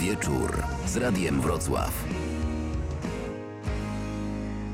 Wieczór z Radiem Wrocław.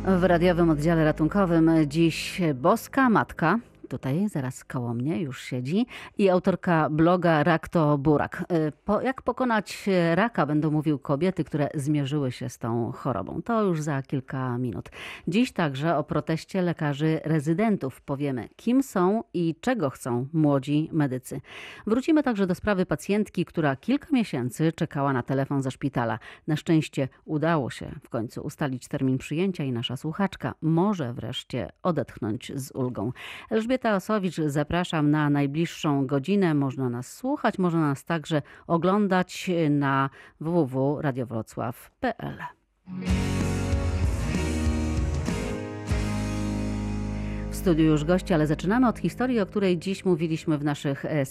W radiowym oddziale ratunkowym dziś Boska Matka. Tutaj zaraz koło mnie już siedzi i autorka bloga Rak Burak. Y, Po, jak pokonać raka będą mówił kobiety, które zmierzyły się z tą chorobą. To już za kilka minut. Dziś także o proteście lekarzy rezydentów powiemy, kim są i czego chcą młodzi medycy. Wrócimy także do sprawy pacjentki, która kilka miesięcy czekała na telefon ze szpitala. Na szczęście udało się w końcu ustalić termin przyjęcia i nasza słuchaczka może wreszcie odetchnąć z ulgą. Elżbieta Osowicz, zapraszam na najbliższą godzinę. Można nas słuchać, można nas także oglądać na www.radiowrocław.pl. W studiu już gości, ale zaczynamy od historii, o której dziś mówiliśmy w naszych e,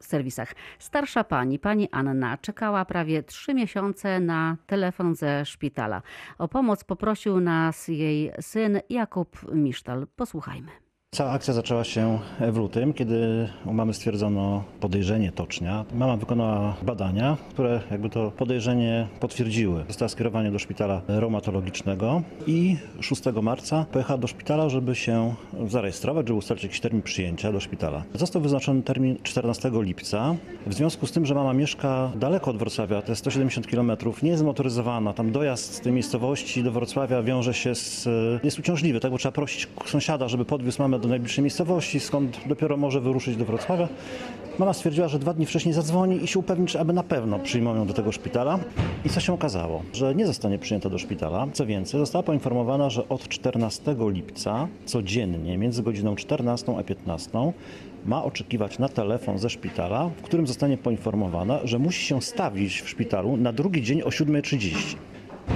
serwisach. Starsza pani, pani Anna, czekała prawie trzy miesiące na telefon ze szpitala. O pomoc poprosił nas jej syn Jakub Misztal. Posłuchajmy. Cała akcja zaczęła się w lutym, kiedy u mamy stwierdzono podejrzenie tocznia. Mama wykonała badania, które jakby to podejrzenie potwierdziły. Została skierowana do szpitala reumatologicznego i 6 marca pojechała do szpitala, żeby się zarejestrować, żeby ustalić jakiś termin przyjęcia do szpitala. Został wyznaczony termin 14 lipca. W związku z tym, że mama mieszka daleko od Wrocławia, to jest 170 km, nie jest zmotoryzowana, tam dojazd z tej miejscowości do Wrocławia wiąże się z... jest uciążliwy, tak, bo trzeba prosić sąsiada, żeby podwiózł mamę do najbliższej miejscowości, skąd dopiero może wyruszyć do Wrocławia. Mama stwierdziła, że dwa dni wcześniej zadzwoni i się upewni, czy aby na pewno przyjmą ją do tego szpitala. I co się okazało? Że nie zostanie przyjęta do szpitala. Co więcej, została poinformowana, że od 14 lipca codziennie między godziną 14 a 15 ma oczekiwać na telefon ze szpitala, w którym zostanie poinformowana, że musi się stawić w szpitalu na drugi dzień o 7.30.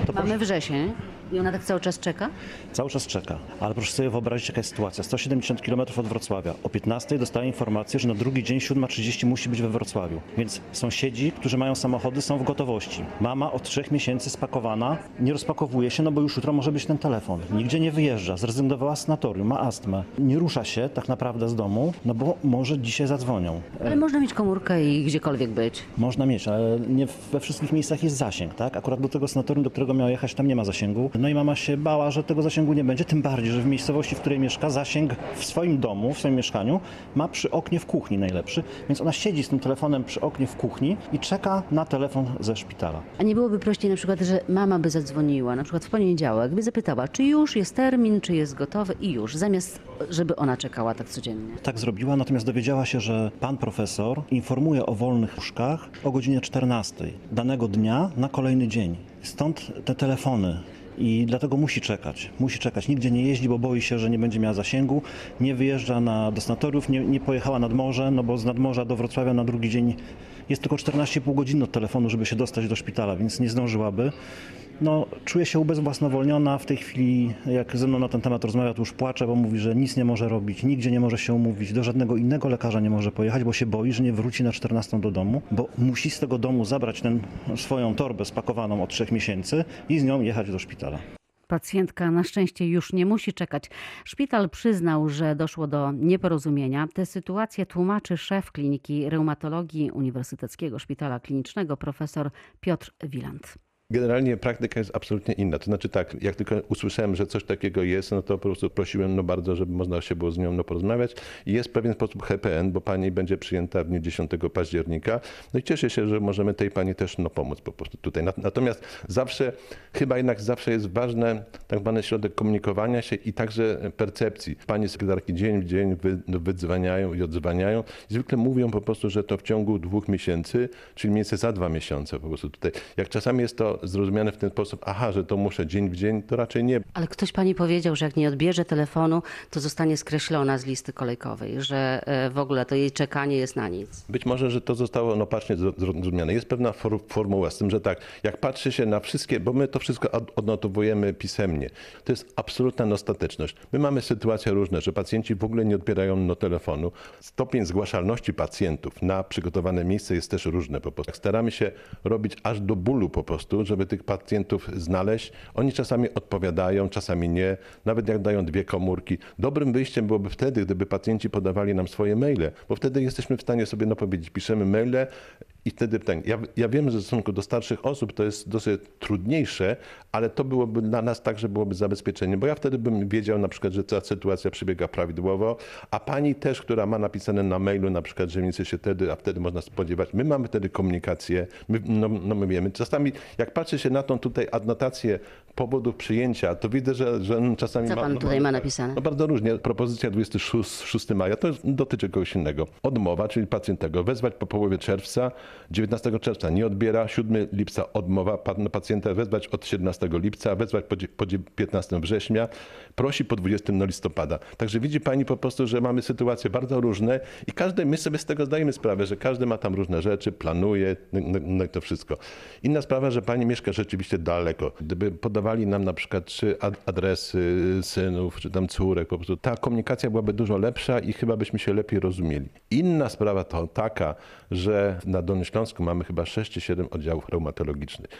To Mamy wrzesień i ona tak cały czas czeka? Cały czas czeka, ale proszę sobie wyobrazić jaka jest sytuacja. 170 km od Wrocławia. O 15 dostaje informację, że na drugi dzień 7.30 musi być we Wrocławiu. Więc sąsiedzi, którzy mają samochody są w gotowości. Mama od trzech miesięcy spakowana, nie rozpakowuje się, no bo już jutro może być ten telefon. Nigdzie nie wyjeżdża, zrezygnowała z sanatorium, ma astmę. Nie rusza się tak naprawdę z domu, no bo może dzisiaj zadzwonią. Ale można mieć komórkę i gdziekolwiek być. Można mieć, ale nie we wszystkich miejscach jest zasięg, tak? Akurat do tego sanatorium, do którego miała jechać, tam nie ma zasięgu. No i mama się bała, że tego zasięgu nie będzie, tym bardziej, że w miejscowości, w której mieszka, zasięg w swoim domu, w swoim mieszkaniu ma przy oknie w kuchni najlepszy, więc ona siedzi z tym telefonem przy oknie w kuchni i czeka na telefon ze szpitala. A nie byłoby prościej na przykład, że mama by zadzwoniła, na przykład w poniedziałek, by zapytała, czy już jest termin, czy jest gotowy i już, zamiast żeby ona czekała tak codziennie. Tak zrobiła, natomiast dowiedziała się, że pan profesor informuje o wolnych łóżkach o godzinie 14 danego dnia na kolejny dzień. Stąd te telefony. I dlatego musi czekać. Musi czekać. Nigdzie nie jeździ, bo boi się, że nie będzie miała zasięgu. Nie wyjeżdża na, do sanatoriów, nie, nie pojechała nad morze, no bo z nadmorza do Wrocławia na drugi dzień jest tylko 14,5 godziny od telefonu, żeby się dostać do szpitala, więc nie zdążyłaby. No, czuje się ubezwłasnowolniona. W tej chwili, jak ze mną na ten temat rozmawia, to już płacze, bo mówi, że nic nie może robić, nigdzie nie może się umówić, do żadnego innego lekarza nie może pojechać, bo się boi, że nie wróci na 14 do domu, bo musi z tego domu zabrać swoją torbę spakowaną od trzech miesięcy i z nią jechać do szpitala. Pacjentka na szczęście już nie musi czekać. Szpital przyznał, że doszło do nieporozumienia. Tę sytuację tłumaczy szef kliniki reumatologii Uniwersyteckiego Szpitala Klinicznego profesor Piotr Wiland. Generalnie praktyka jest absolutnie inna. To znaczy tak, jak tylko usłyszałem, że coś takiego jest, no to po prostu prosiłem no bardzo, żeby można się było z nią no, porozmawiać. I jest pewien sposób HPN, bo pani będzie przyjęta w dniu 10 października. No i cieszę się, że możemy tej pani też no, pomóc po prostu tutaj. Natomiast zawsze, chyba jednak zawsze jest ważne tak zwany środek komunikowania się i także percepcji. Pani sekretarki dzień w dzień wy, no, wydzwaniają i odzwaniają. Zwykle mówią po prostu, że to w ciągu dwóch miesięcy, czyli mniej więcej za dwa miesiące po prostu tutaj. Jak czasami jest to zrozumiane w ten sposób, aha, że to muszę dzień w dzień, to raczej nie. Ale ktoś pani powiedział, że jak nie odbierze telefonu, to zostanie skreślona z listy kolejkowej, że e, w ogóle to jej czekanie jest na nic. Być może, że to zostało no pacznie zrozumiane. Jest pewna for, formuła z tym, że tak, jak patrzy się na wszystkie, bo my to wszystko odnotowujemy pisemnie, to jest absolutna nostateczność. My mamy sytuacje różne, że pacjenci w ogóle nie odbierają no telefonu. Stopień zgłaszalności pacjentów na przygotowane miejsce jest też różny po prostu. Staramy się robić aż do bólu po prostu, żeby tych pacjentów znaleźć. Oni czasami odpowiadają, czasami nie, nawet jak dają dwie komórki. Dobrym wyjściem byłoby wtedy, gdyby pacjenci podawali nam swoje maile, bo wtedy jesteśmy w stanie sobie no powiedzieć, piszemy maile I wtedy ten, ja, ja wiem, że w stosunku do starszych osób to jest dosyć trudniejsze, ale to byłoby dla nas także byłoby zabezpieczenie, bo ja wtedy bym wiedział na przykład, że ta sytuacja przebiega prawidłowo, a pani też, która ma napisane na mailu na przykład, że nic się wtedy, a wtedy można spodziewać. My mamy wtedy komunikację, my, no, no my wiemy. Czasami jak patrzy się na tą tutaj adnotację powodów przyjęcia, to widzę, że, że czasami Co pan no, tutaj ma napisane? No bardzo różnie. Propozycja 26 6 maja to dotyczy kogoś innego. Odmowa, czyli pacjent tego wezwać po połowie czerwca, 19 czerwca nie odbiera, 7 lipca odmowa pa- pacjenta wezwać od 17 lipca, wezwać po, dzie- po dzie- 15 września, prosi po 20 listopada. Także widzi pani po prostu, że mamy sytuacje bardzo różne i każdy, my sobie z tego zdajemy sprawę, że każdy ma tam różne rzeczy, planuje, no, to wszystko. Inna sprawa, że pani mieszka rzeczywiście daleko. Gdyby podawali nam na przykład trzy ad- adresy synów, czy tam córek, po prostu ta komunikacja byłaby dużo lepsza i chyba byśmy się lepiej rozumieli. Inna sprawa to taka, że na Dolnym Śląsku mamy chyba 6 czy 7 oddziałów reumatologicznych.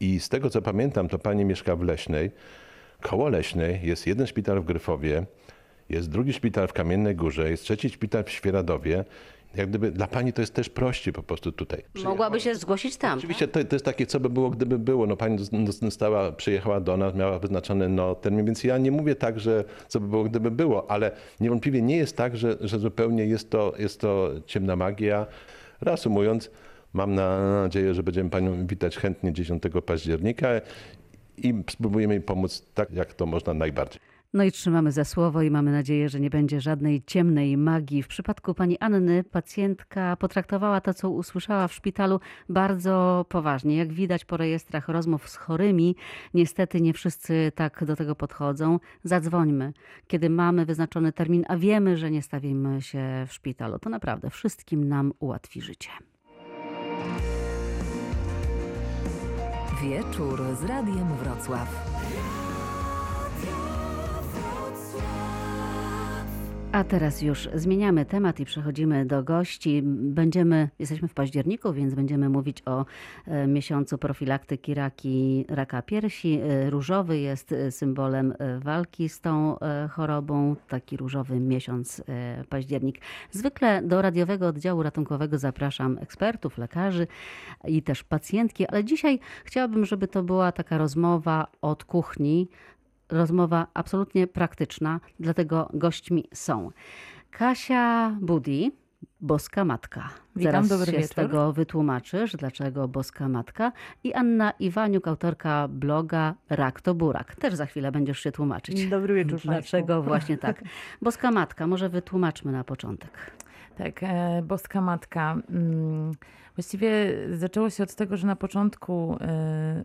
I z tego co pamiętam, to pani mieszka w Leśnej. Koło Leśnej jest jeden szpital w Gryfowie, jest drugi szpital w Kamiennej Górze, jest trzeci szpital w Świeradowie. Jak gdyby dla pani to jest też prościej po prostu tutaj. Mogłaby się zgłosić tam. Oczywiście to, to jest takie, co by było, gdyby było. No pani dos- dostała, przyjechała do nas, miała wyznaczony no, termin, więc ja nie mówię tak, że co by było, gdyby było, ale niewątpliwie nie jest tak, że, że zupełnie jest to, jest to ciemna magia. Reasumując, mam na nadzieję, że będziemy panią witać chętnie 10 października i spróbujemy jej pomóc tak, jak to można najbardziej. No i trzymamy za słowo i mamy nadzieję, że nie będzie żadnej ciemnej magii. W przypadku pani Anny pacjentka potraktowała to, co usłyszała w szpitalu bardzo poważnie. Jak widać po rejestrach rozmów z chorymi, niestety nie wszyscy tak do tego podchodzą. Zadzwońmy, kiedy mamy wyznaczony termin, a wiemy, że nie stawimy się w szpitalu. To naprawdę wszystkim nam ułatwi życie. Wieczór z Radiem Wrocław. A teraz już zmieniamy temat i przechodzimy do gości. Będziemy, jesteśmy w październiku, więc będziemy mówić o e, miesiącu profilaktyki raki, raka piersi. E, Różowy jest e, symbolem walki z tą chorobą, taki różowy miesiąc październik. Zwykle do radiowego oddziału ratunkowego zapraszam ekspertów, lekarzy i też pacjentki, ale dzisiaj chciałabym, żeby to była taka rozmowa od kuchni, rozmowa absolutnie praktyczna, dlatego gośćmi są Kasia Budi, Boska Matka. Witam, Zaraz dobry się z wieczór. tego wytłumaczysz, dlaczego Boska Matka. I Anna Iwaniuk, autorka bloga Rak to Burak. Też za chwilę będziesz się tłumaczyć. Dobry wieczór Dlaczego właśnie tak? Boska Matka, może wytłumaczmy na początek. Tak, e, Boska Matka. Mm, Właściwie zaczęło się od tego, że na początku e,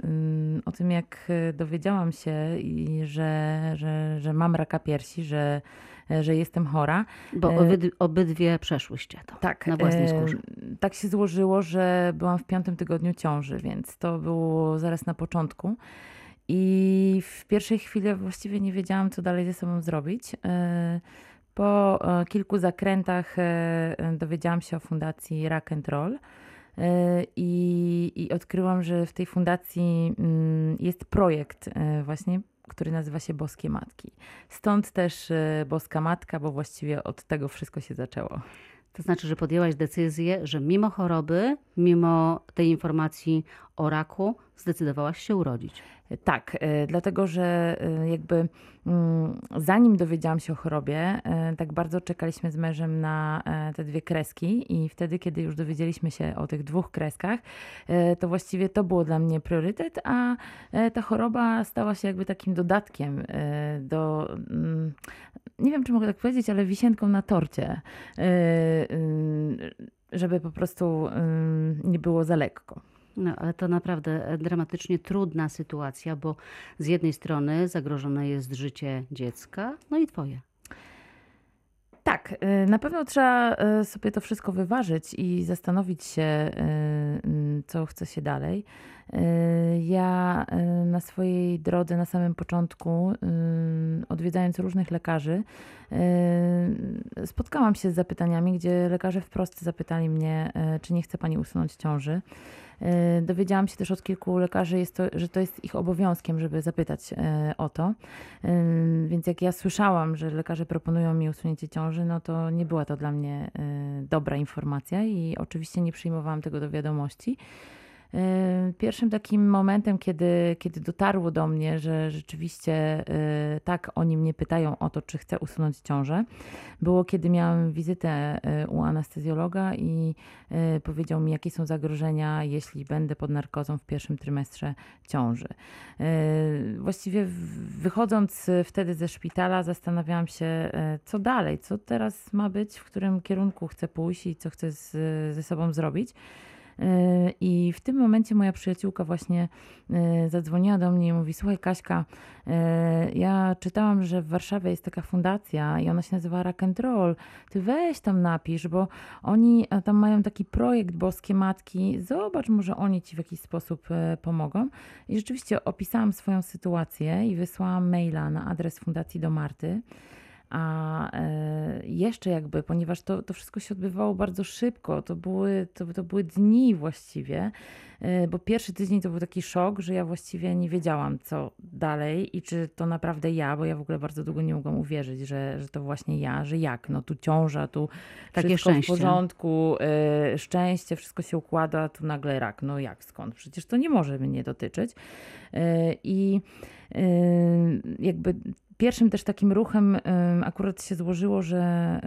o tym, jak e, dowiedziałam się, że, że, że mam raka piersi, że, e, że jestem chora. Bo E, obyd- obydwie przeszłyście to Tak, na własnej skórze. Tak się złożyło, że byłam w piątym tygodniu ciąży, więc to było zaraz na początku. I w pierwszej chwili właściwie nie wiedziałam, co dalej ze sobą zrobić. Po kilku zakrętach dowiedziałam się o fundacji Rock and Roll. E, I, I odkryłam, że w tej fundacji mm, jest projekt e, właśnie, który nazywa się Boskie Matki. Stąd też e, Boska Matka, bo właściwie od tego wszystko się zaczęło. To znaczy, że podjęłaś decyzję, że mimo choroby, mimo tej informacji o raku, zdecydowałaś się urodzić. Tak, e, dlatego że e, jakby mm, zanim dowiedziałam się o chorobie, e, tak bardzo czekaliśmy z mężem na te dwie kreski i wtedy, kiedy już dowiedzieliśmy się o tych dwóch kreskach, to właściwie to było dla mnie priorytet, a ta choroba stała się jakby takim dodatkiem do, mm, nie wiem czy mogę tak powiedzieć, ale wisienką na torcie, mm, żeby po prostu nie było za lekko. No, ale to naprawdę e, dramatycznie trudna sytuacja, bo z jednej strony zagrożone jest życie dziecka, no i twoje. Tak, y, na pewno trzeba y, sobie to wszystko wyważyć i zastanowić się, y, co chce się dalej. Ja na swojej drodze na samym początku, odwiedzając różnych lekarzy, spotkałam się z zapytaniami, gdzie lekarze wprost zapytali mnie, czy nie chce pani usunąć ciąży. E, Dowiedziałam się też od kilku lekarzy, to, że to jest ich obowiązkiem, żeby zapytać e, o to. E, Więc jak ja słyszałam, że lekarze proponują mi usunięcie ciąży, no to nie była to dla mnie dobra informacja i oczywiście nie przyjmowałam tego do wiadomości. Pierwszym takim momentem, kiedy, kiedy dotarło do mnie, że rzeczywiście e, tak oni mnie pytają o to, czy chcę usunąć ciążę, było kiedy miałam wizytę e, u anestezjologa i e, powiedział mi, jakie są zagrożenia, jeśli będę pod narkozą w pierwszym trymestrze ciąży. Właściwie wychodząc wtedy ze szpitala, zastanawiałam się, co dalej, co teraz ma być, w którym kierunku chcę pójść i co chcę z, ze sobą zrobić. E, I w tym momencie moja przyjaciółka właśnie e, zadzwoniła do mnie i mówi: Słuchaj, Kaśka, e, ja czytałam, że w Warszawie jest taka fundacja i ona się nazywa Rock and Roll. Ty weź tam napisz, bo oni tam mają taki projekt Boskie Matki. Zobacz, może oni ci w jakiś sposób pomogą. I rzeczywiście opisałam swoją sytuację i wysłałam maila na adres fundacji do Marty. A e, jeszcze jakby, ponieważ to, to wszystko się odbywało bardzo szybko, to były, to, to były dni właściwie, e, bo pierwszy tydzień to był taki szok, że ja właściwie nie wiedziałam, co dalej i czy to naprawdę ja, bo ja w ogóle bardzo długo nie mogłam uwierzyć, że, że to właśnie ja, że jak, no tu ciąża, tu Takie wszystko szczęście. w porządku, e, szczęście, wszystko się układa, tu nagle rak, no jak, skąd? Przecież to nie może mnie dotyczyć. I jakby Pierwszym też takim ruchem em, akurat się złożyło, że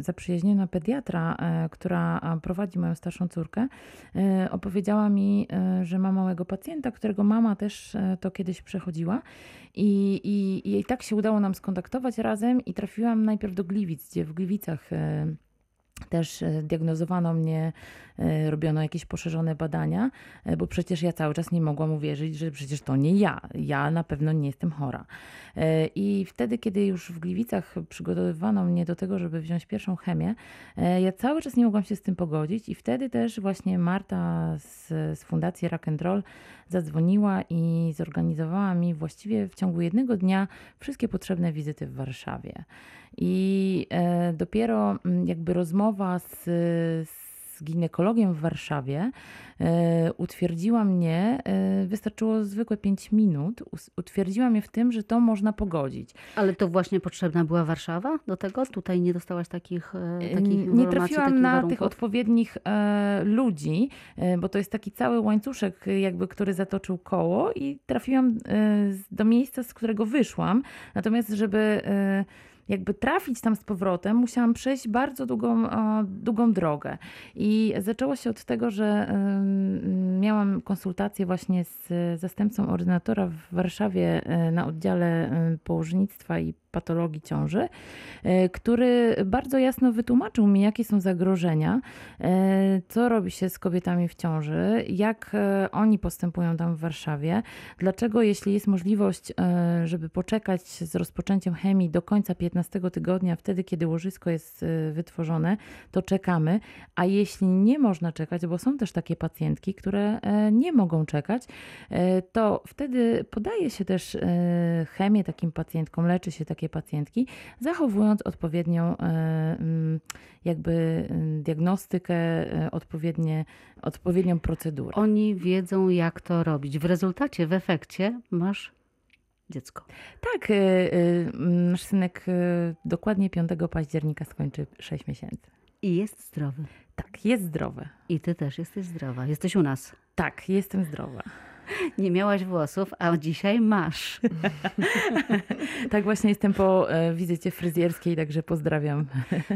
zaprzyjaźniona pediatra, e, która prowadzi moją starszą córkę, e, opowiedziała mi, e, że ma małego pacjenta, którego mama też to kiedyś przechodziła. I, i, I tak się udało nam skontaktować razem i trafiłam najpierw do Gliwic, gdzie w Gliwicach też e, diagnozowano mnie, e, robiono jakieś poszerzone badania, e, bo przecież ja cały czas nie mogłam uwierzyć, że przecież to nie ja. Ja na pewno nie jestem chora. I wtedy, kiedy już w Gliwicach przygotowywano mnie do tego, żeby wziąć pierwszą chemię, ja cały czas nie mogłam się z tym pogodzić i wtedy też właśnie Marta z, z Fundacji Rock and Roll zadzwoniła i zorganizowała mi właściwie w ciągu jednego dnia wszystkie potrzebne wizyty w Warszawie. I e, dopiero mm, jakby rozmowa z, z ginekologiem w Warszawie e, utwierdziła mnie, e, wystarczyło zwykłe 5 minut, utwierdziła mnie w tym, że to można pogodzić. Ale to właśnie potrzebna była Warszawa do tego? Tutaj nie dostałaś takich, takich nie trafiłam na warunków? tych odpowiednich ludzi, bo to jest taki cały łańcuszek, jakby, który zatoczył koło i trafiłam do miejsca, z którego wyszłam. Natomiast, żeby jakby trafić tam z powrotem, musiałam przejść bardzo długą, o, długą drogę. I zaczęło się od tego, że miałam konsultację właśnie z zastępcą ordynatora w Warszawie e, na oddziale e, położnictwa i patologii ciąży, e, który bardzo jasno wytłumaczył mi, jakie są zagrożenia, e, co robi się z kobietami w ciąży, jak e, oni postępują tam w Warszawie, dlaczego jeśli jest możliwość, żeby poczekać z rozpoczęciem chemii do końca 15 tygodnia, wtedy kiedy łożysko jest wytworzone, to czekamy, a jeśli nie można czekać, bo są też takie pacjentki, które nie mogą czekać, to wtedy podaje się też chemię takim pacjentkom, leczy się takie pacjentki, zachowując odpowiednią e, mm, jakby mm, diagnostykę, e, odpowiednie, odpowiednią procedurę. Oni wiedzą, jak to robić. W rezultacie, w efekcie masz dziecko. Tak, e, nasz synek dokładnie 5 października skończy 6 miesięcy. I jest zdrowy. Tak, jest zdrowy. I ty też jesteś zdrowa. Jesteś u nas. Tak, jestem zdrowa. Nie miałaś włosów, a dzisiaj masz. Tak właśnie jestem po e, wizycie fryzjerskiej, także pozdrawiam.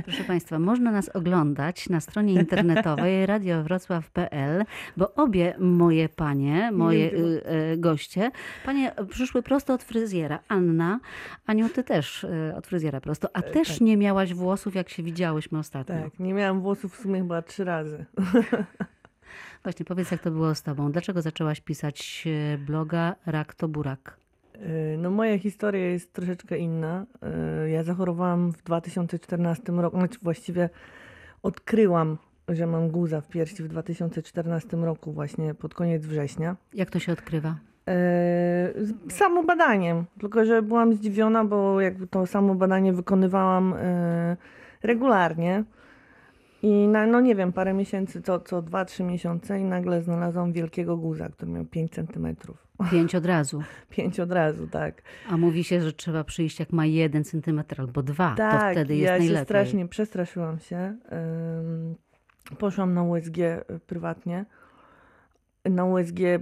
Proszę Państwa, można nas oglądać na stronie internetowej radiowrocław.pl, bo obie moje panie, moje y, y, goście, panie przyszły prosto od fryzjera. Anna, Aniu, ty też y, od fryzjera prosto, a też tak. nie miałaś włosów, jak się widziałyśmy ostatnio. Tak, nie miałam włosów w sumie chyba trzy razy. Właśnie, powiedz, jak to było z tobą. Dlaczego zaczęłaś pisać e, bloga Rak to Burak? Yy, No moja historia jest troszeczkę inna. Yy, Ja zachorowałam w 2014 roku, znaczy właściwie odkryłam, że mam guza w piersi w 2014 roku właśnie pod koniec września. Jak to się odkrywa? Samo badaniem, tylko że byłam zdziwiona, bo jakby to samo badanie wykonywałam regularnie. I na, no nie wiem, parę miesięcy, co, co 2-3 miesiące i nagle znalazłam wielkiego guza, który miał 5 centymetrów. Pięć od razu. 5 od razu, tak. A mówi się, że trzeba przyjść jak ma jeden centymetr albo dwa. to Tak, wtedy jest ja się najlepiej. strasznie przestraszyłam się. Poszłam na USG y, prywatnie. Na USG y,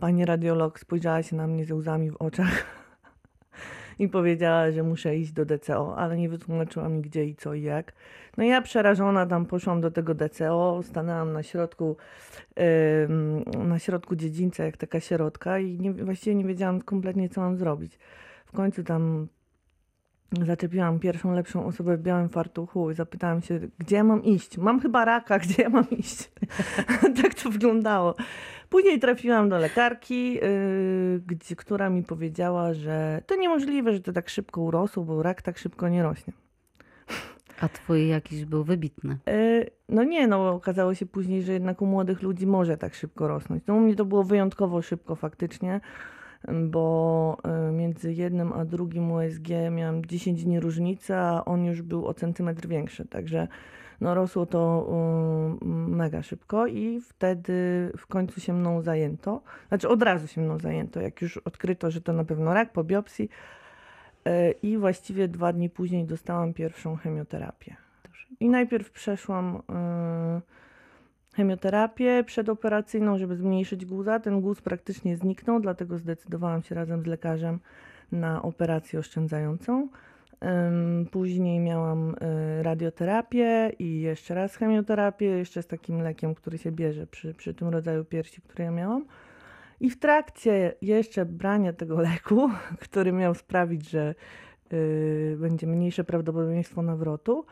pani radiolog spojrzała się na mnie ze łzami w oczach i powiedziała, że muszę iść do DCO, ale nie wytłumaczyła mi gdzie i co i jak. No ja przerażona tam poszłam do tego DCO, stanęłam na środku, na środku dziedzińca jak taka sierotka i nie, właściwie nie wiedziałam kompletnie co mam zrobić. W końcu tam zaczepiłam pierwszą lepszą osobę w białym fartuchu i zapytałam się, gdzie ja mam iść? Mam chyba raka, gdzie ja mam iść? tak to wyglądało. Później trafiłam do lekarki, yy, która mi powiedziała, że to niemożliwe, że to tak szybko urosło, bo rak tak szybko nie rośnie. A twój jakiś był wybitny. Yy, no nie, no okazało się później, że jednak u młodych ludzi może tak szybko rosnąć. No u mnie to było wyjątkowo szybko faktycznie, bo yy, między jednym a drugim USG miałam 10 dni różnicy, a on już był o centymetr większy, także no rosło to mega szybko i wtedy w końcu się mną zajęto. Znaczy od razu się mną zajęto, jak już odkryto, że to na pewno rak po biopsji i właściwie dwa dni później dostałam pierwszą chemioterapię. I najpierw przeszłam y, chemioterapię przedoperacyjną, żeby zmniejszyć guza. Ten guz praktycznie zniknął, dlatego zdecydowałam się razem z lekarzem na operację oszczędzającą. Później miałam y, radioterapię i jeszcze raz chemioterapię, jeszcze z takim lekiem, który się bierze przy, przy tym rodzaju piersi, który ja miałam. I w trakcie jeszcze brania tego leku, który miał sprawić, że y, będzie mniejsze prawdopodobieństwo nawrotu,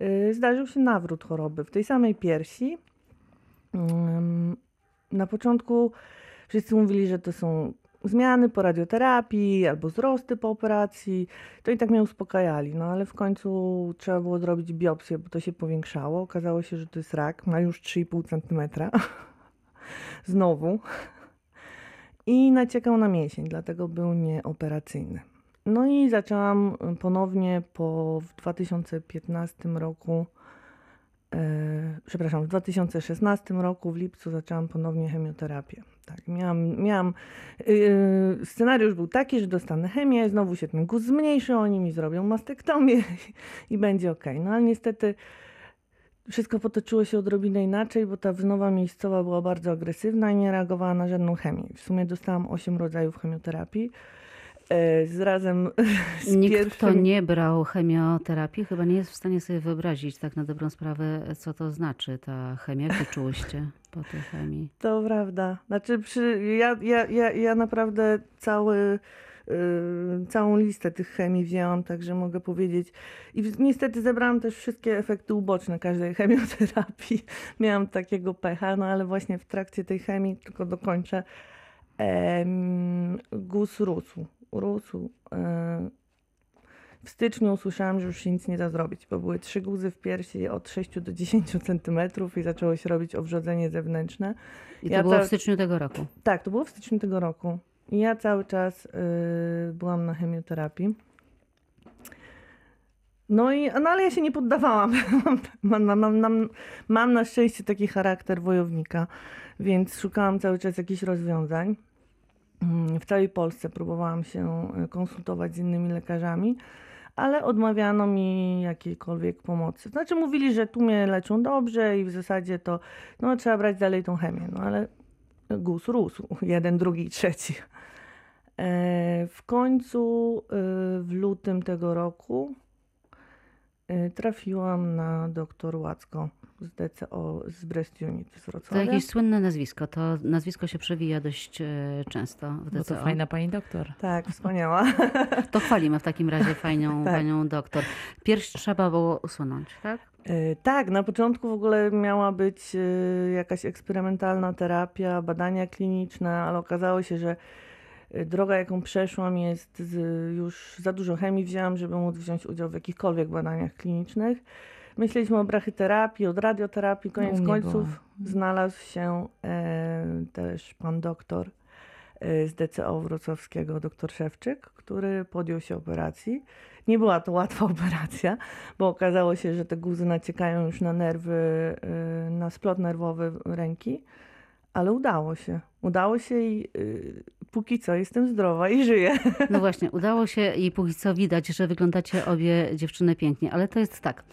y, zdarzył się nawrót choroby w tej samej piersi. Ym, Na początku wszyscy mówili, że to są zmiany po radioterapii albo wzrosty po operacji. To i tak mnie uspokajali, no ale w końcu trzeba było zrobić biopsję, bo to się powiększało. Okazało się, że to jest rak, ma już 3,5 cm. Znowu. I naciekał na mięsień, dlatego był nieoperacyjny. No i zaczęłam y, ponownie po w 2015 roku, e, przepraszam, w 2016 roku w lipcu zaczęłam ponownie chemioterapię. Tak, miałam, miałam yy, scenariusz był taki, że dostanę chemię, znowu się ten guz zmniejszy, oni mi zrobią mastektomię i będzie ok. No ale niestety wszystko potoczyło się odrobinę inaczej, bo ta wznowa miejscowa była bardzo agresywna i nie reagowała na żadną chemię. W sumie dostałam 8 rodzajów chemioterapii. E, z razem z Nikt, pierwszym... kto nie brał chemioterapii, chyba nie jest w stanie sobie wyobrazić tak na dobrą sprawę, co to znaczy ta chemia. Jak czułyście po tej chemii? To prawda. Znaczy, przy, ja, ja, ja, ja naprawdę cały, całą listę tych chemii wzięłam, także mogę powiedzieć. I niestety zebrałam też wszystkie efekty uboczne każdej chemioterapii. Miałam takiego pecha, no ale właśnie w trakcie tej chemii, tylko dokończę, em, guz rósł. Rósł. em, w styczniu usłyszałam, że już się nic nie da zrobić, bo były trzy guzy w piersi od 6 do 10 centymetrów i zaczęło się robić owrzodzenie zewnętrzne. I to Ja było tak- w styczniu tego roku. Tak, to było w styczniu tego roku. Ja cały czas y, byłam na chemioterapii. No i, no ale ja się nie poddawałam. mam, mam, mam, mam, na szczęście taki charakter wojownika, więc szukałam cały czas jakichś rozwiązań. W całej Polsce próbowałam się y, konsultować z innymi lekarzami, ale odmawiano mi jakiejkolwiek pomocy. Znaczy mówili, że tu mnie leczą dobrze i w zasadzie to no, trzeba brać dalej tą chemię. No ale guz rósł, jeden, drugi trzeci. E, W końcu e, w lutym tego roku e, trafiłam na doktor Łacko z DCO, z Breast Unit z To Wrocławia. jakieś słynne nazwisko. To nazwisko się przewija dość często w Bo to DCO. fajna pani doktor. Tak, wspaniała. To chwalimy w takim razie fajną Tak. panią doktor. Pierś trzeba było usunąć, tak? Tak, na początku w ogóle miała być jakaś eksperymentalna terapia, badania kliniczne, ale okazało się, że droga, jaką przeszłam, jest z, już za dużo chemii wzięłam, żeby móc wziąć udział w jakichkolwiek badaniach klinicznych. Myśleliśmy o brachyterapii, od radioterapii, No, koniec mnie końców była. znalazł się e, też pan doktor y, z DCO wrocławskiego, dr Szewczyk, który podjął się operacji. Nie była to łatwa operacja, bo okazało się, że te guzy naciekają już na nerwy, y, na splot nerwowy ręki, ale udało się. Udało się i y, póki co jestem zdrowa i żyję. No właśnie, udało się i póki co widać, że wyglądacie obie dziewczyny pięknie, ale to jest tak.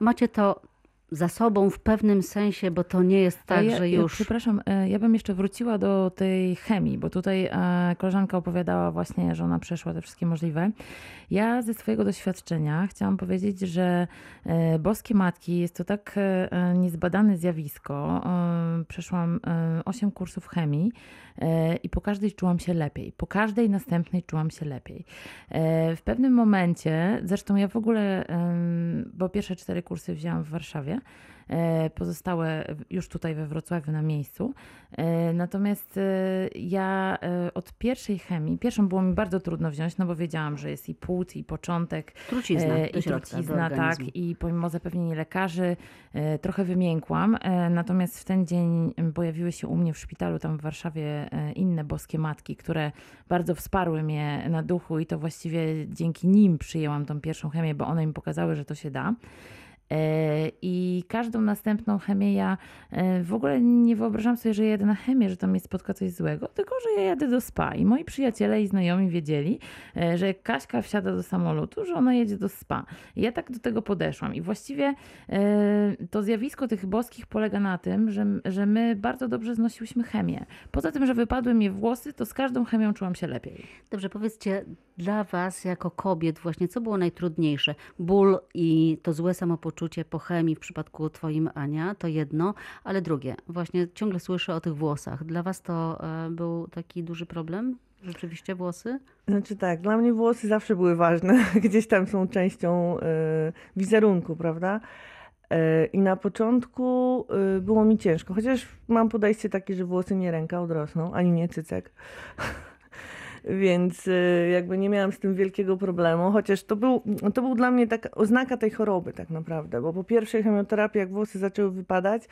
Macie to za sobą w pewnym sensie, bo to nie jest tak, ja, że ja, już. przepraszam, e, ja bym jeszcze wróciła do tej chemii, bo tutaj e, koleżanka opowiadała właśnie, że ona przeszła te wszystkie możliwe. Ja ze swojego doświadczenia chciałam powiedzieć, że e, boskie matki jest to tak niezbadane zjawisko. Przeszłam 8 kursów chemii i po każdej czułam się lepiej. Po każdej następnej czułam się lepiej. W pewnym momencie, zresztą ja w ogóle, bo pierwsze cztery kursy wzięłam w Warszawie, e, pozostałe już tutaj we Wrocławiu na miejscu. E, Natomiast e, ja od pierwszej chemii, pierwszą było mi bardzo trudno wziąć, no bo wiedziałam, że jest i płód, i początek, Trucizna i trucizna, tak, i pomimo zapewnień lekarzy trochę wymiękłam. Natomiast w ten dzień pojawiły się u mnie w szpitalu tam w Warszawie inne boskie matki, które bardzo wsparły mnie na duchu i to właściwie dzięki nim przyjęłam tą pierwszą chemię, bo one mi pokazały, że to się da. E, I każdą następną chemię ja e, w ogóle nie wyobrażam sobie, że jadę na chemię, że tam mnie spotka coś złego, tylko że ja jadę do spa. I moi przyjaciele i znajomi wiedzieli, e, że jak Kaśka wsiada do samolotu, że ona jedzie do spa. I ja tak do tego podeszłam. I właściwie to zjawisko tych boskich polega na tym, że, że my bardzo dobrze znosiłyśmy chemię. Poza tym, że wypadły mi włosy, to z każdą chemią czułam się lepiej. Dobrze, powiedzcie dla Was jako kobiet właśnie, co było najtrudniejsze? Ból i to złe samopoczucie po chemii w przypadku Twoim Ania, to jedno, ale drugie, właśnie ciągle słyszę o tych włosach. Dla Was to e, był taki duży problem? Rzeczywiście włosy? Znaczy tak, dla mnie włosy zawsze były ważne. Gdzieś tam są częścią y, wizerunku, prawda? Y, I na początku było mi ciężko, chociaż mam podejście takie, że włosy nie ręka odrosną, ani nie cycek. Więc y, jakby nie miałam z tym wielkiego problemu, chociaż to był, to był dla mnie taka oznaka tej choroby tak naprawdę, bo po pierwszej chemioterapii, jak włosy zaczęły wypadać,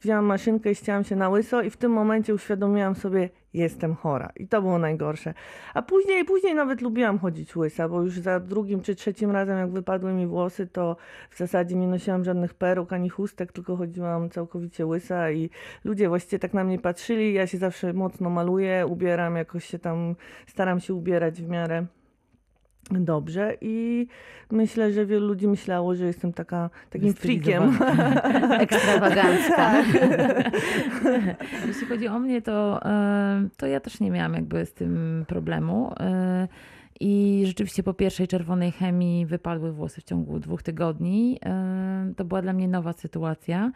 wzięłam maszynkę i ścięłam się na łyso i w tym momencie uświadomiłam sobie, jestem chora. I to było najgorsze. A później, później nawet lubiłam chodzić łysa, bo już za drugim czy trzecim razem, jak wypadły mi włosy, to w zasadzie nie nosiłam żadnych peruk ani chustek, tylko chodziłam całkowicie łysa i ludzie właściwie tak na mnie patrzyli. Ja się zawsze mocno maluję, ubieram, jakoś się tam staram się ubierać w miarę dobrze i myślę, że wielu ludzi myślało, że jestem taka, takim freakiem. Ekstrawagancka. Jeśli chodzi o mnie, to, e, to ja też nie miałam jakby z tym problemu. I rzeczywiście po pierwszej czerwonej chemii wypadły włosy w ciągu dwóch tygodni. E, To była dla mnie nowa sytuacja.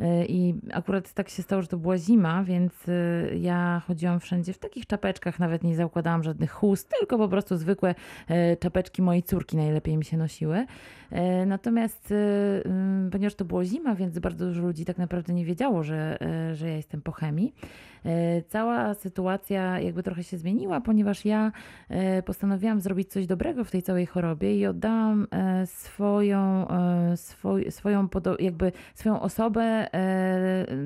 E, I akurat tak się stało, że to była zima, więc e, ja chodziłam wszędzie w takich czapeczkach, nawet nie zakładałam żadnych chust, tylko po prostu zwykłe czapeczki mojej córki najlepiej mi się nosiły. E, Natomiast e, ponieważ to było zima, więc bardzo dużo ludzi tak naprawdę nie wiedziało, że, e, że ja jestem po chemii. Cała sytuacja jakby trochę się zmieniła, ponieważ ja postanowiłam zrobić coś dobrego w tej całej chorobie i oddałam swoją, swoj, swoją, jakby swoją osobę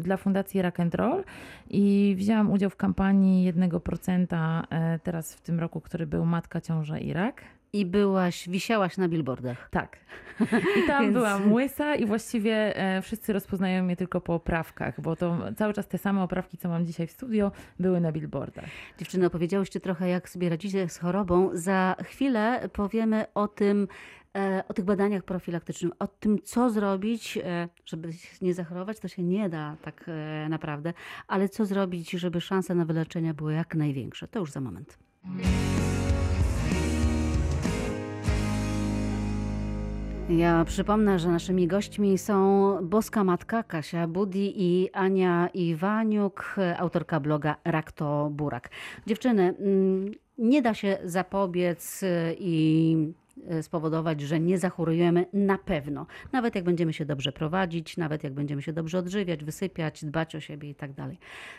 dla Fundacji Rock and Roll i wzięłam udział w kampanii 1% e, teraz w tym roku, który był Matka, Ciąża i Rak. I byłaś, wisiałaś na billboardach. Tak. I tam Więc- byłam łysa i właściwie e, wszyscy rozpoznają mnie tylko po oprawkach, bo to cały czas te same oprawki, co mam dzisiaj w studio, były na billboardach. Dziewczyny, opowiedziałyście trochę, jak sobie radzicie z chorobą. Za chwilę powiemy o tym, e, o tych badaniach profilaktycznych, o tym, co zrobić, e, żeby się nie zachorować. To się nie da tak naprawdę, ale co zrobić, żeby szanse na wyleczenie były jak największe. To już za moment. Ja przypomnę, że naszymi gośćmi są boska matka Kasia Budi i Ania Iwaniuk, autorka bloga Rakto Burak. Dziewczyny, mm, nie da się zapobiec y, i y, spowodować, że nie zachorujemy na pewno. Nawet jak będziemy się dobrze prowadzić, nawet jak będziemy się dobrze odżywiać, wysypiać, dbać o siebie i tak dalej.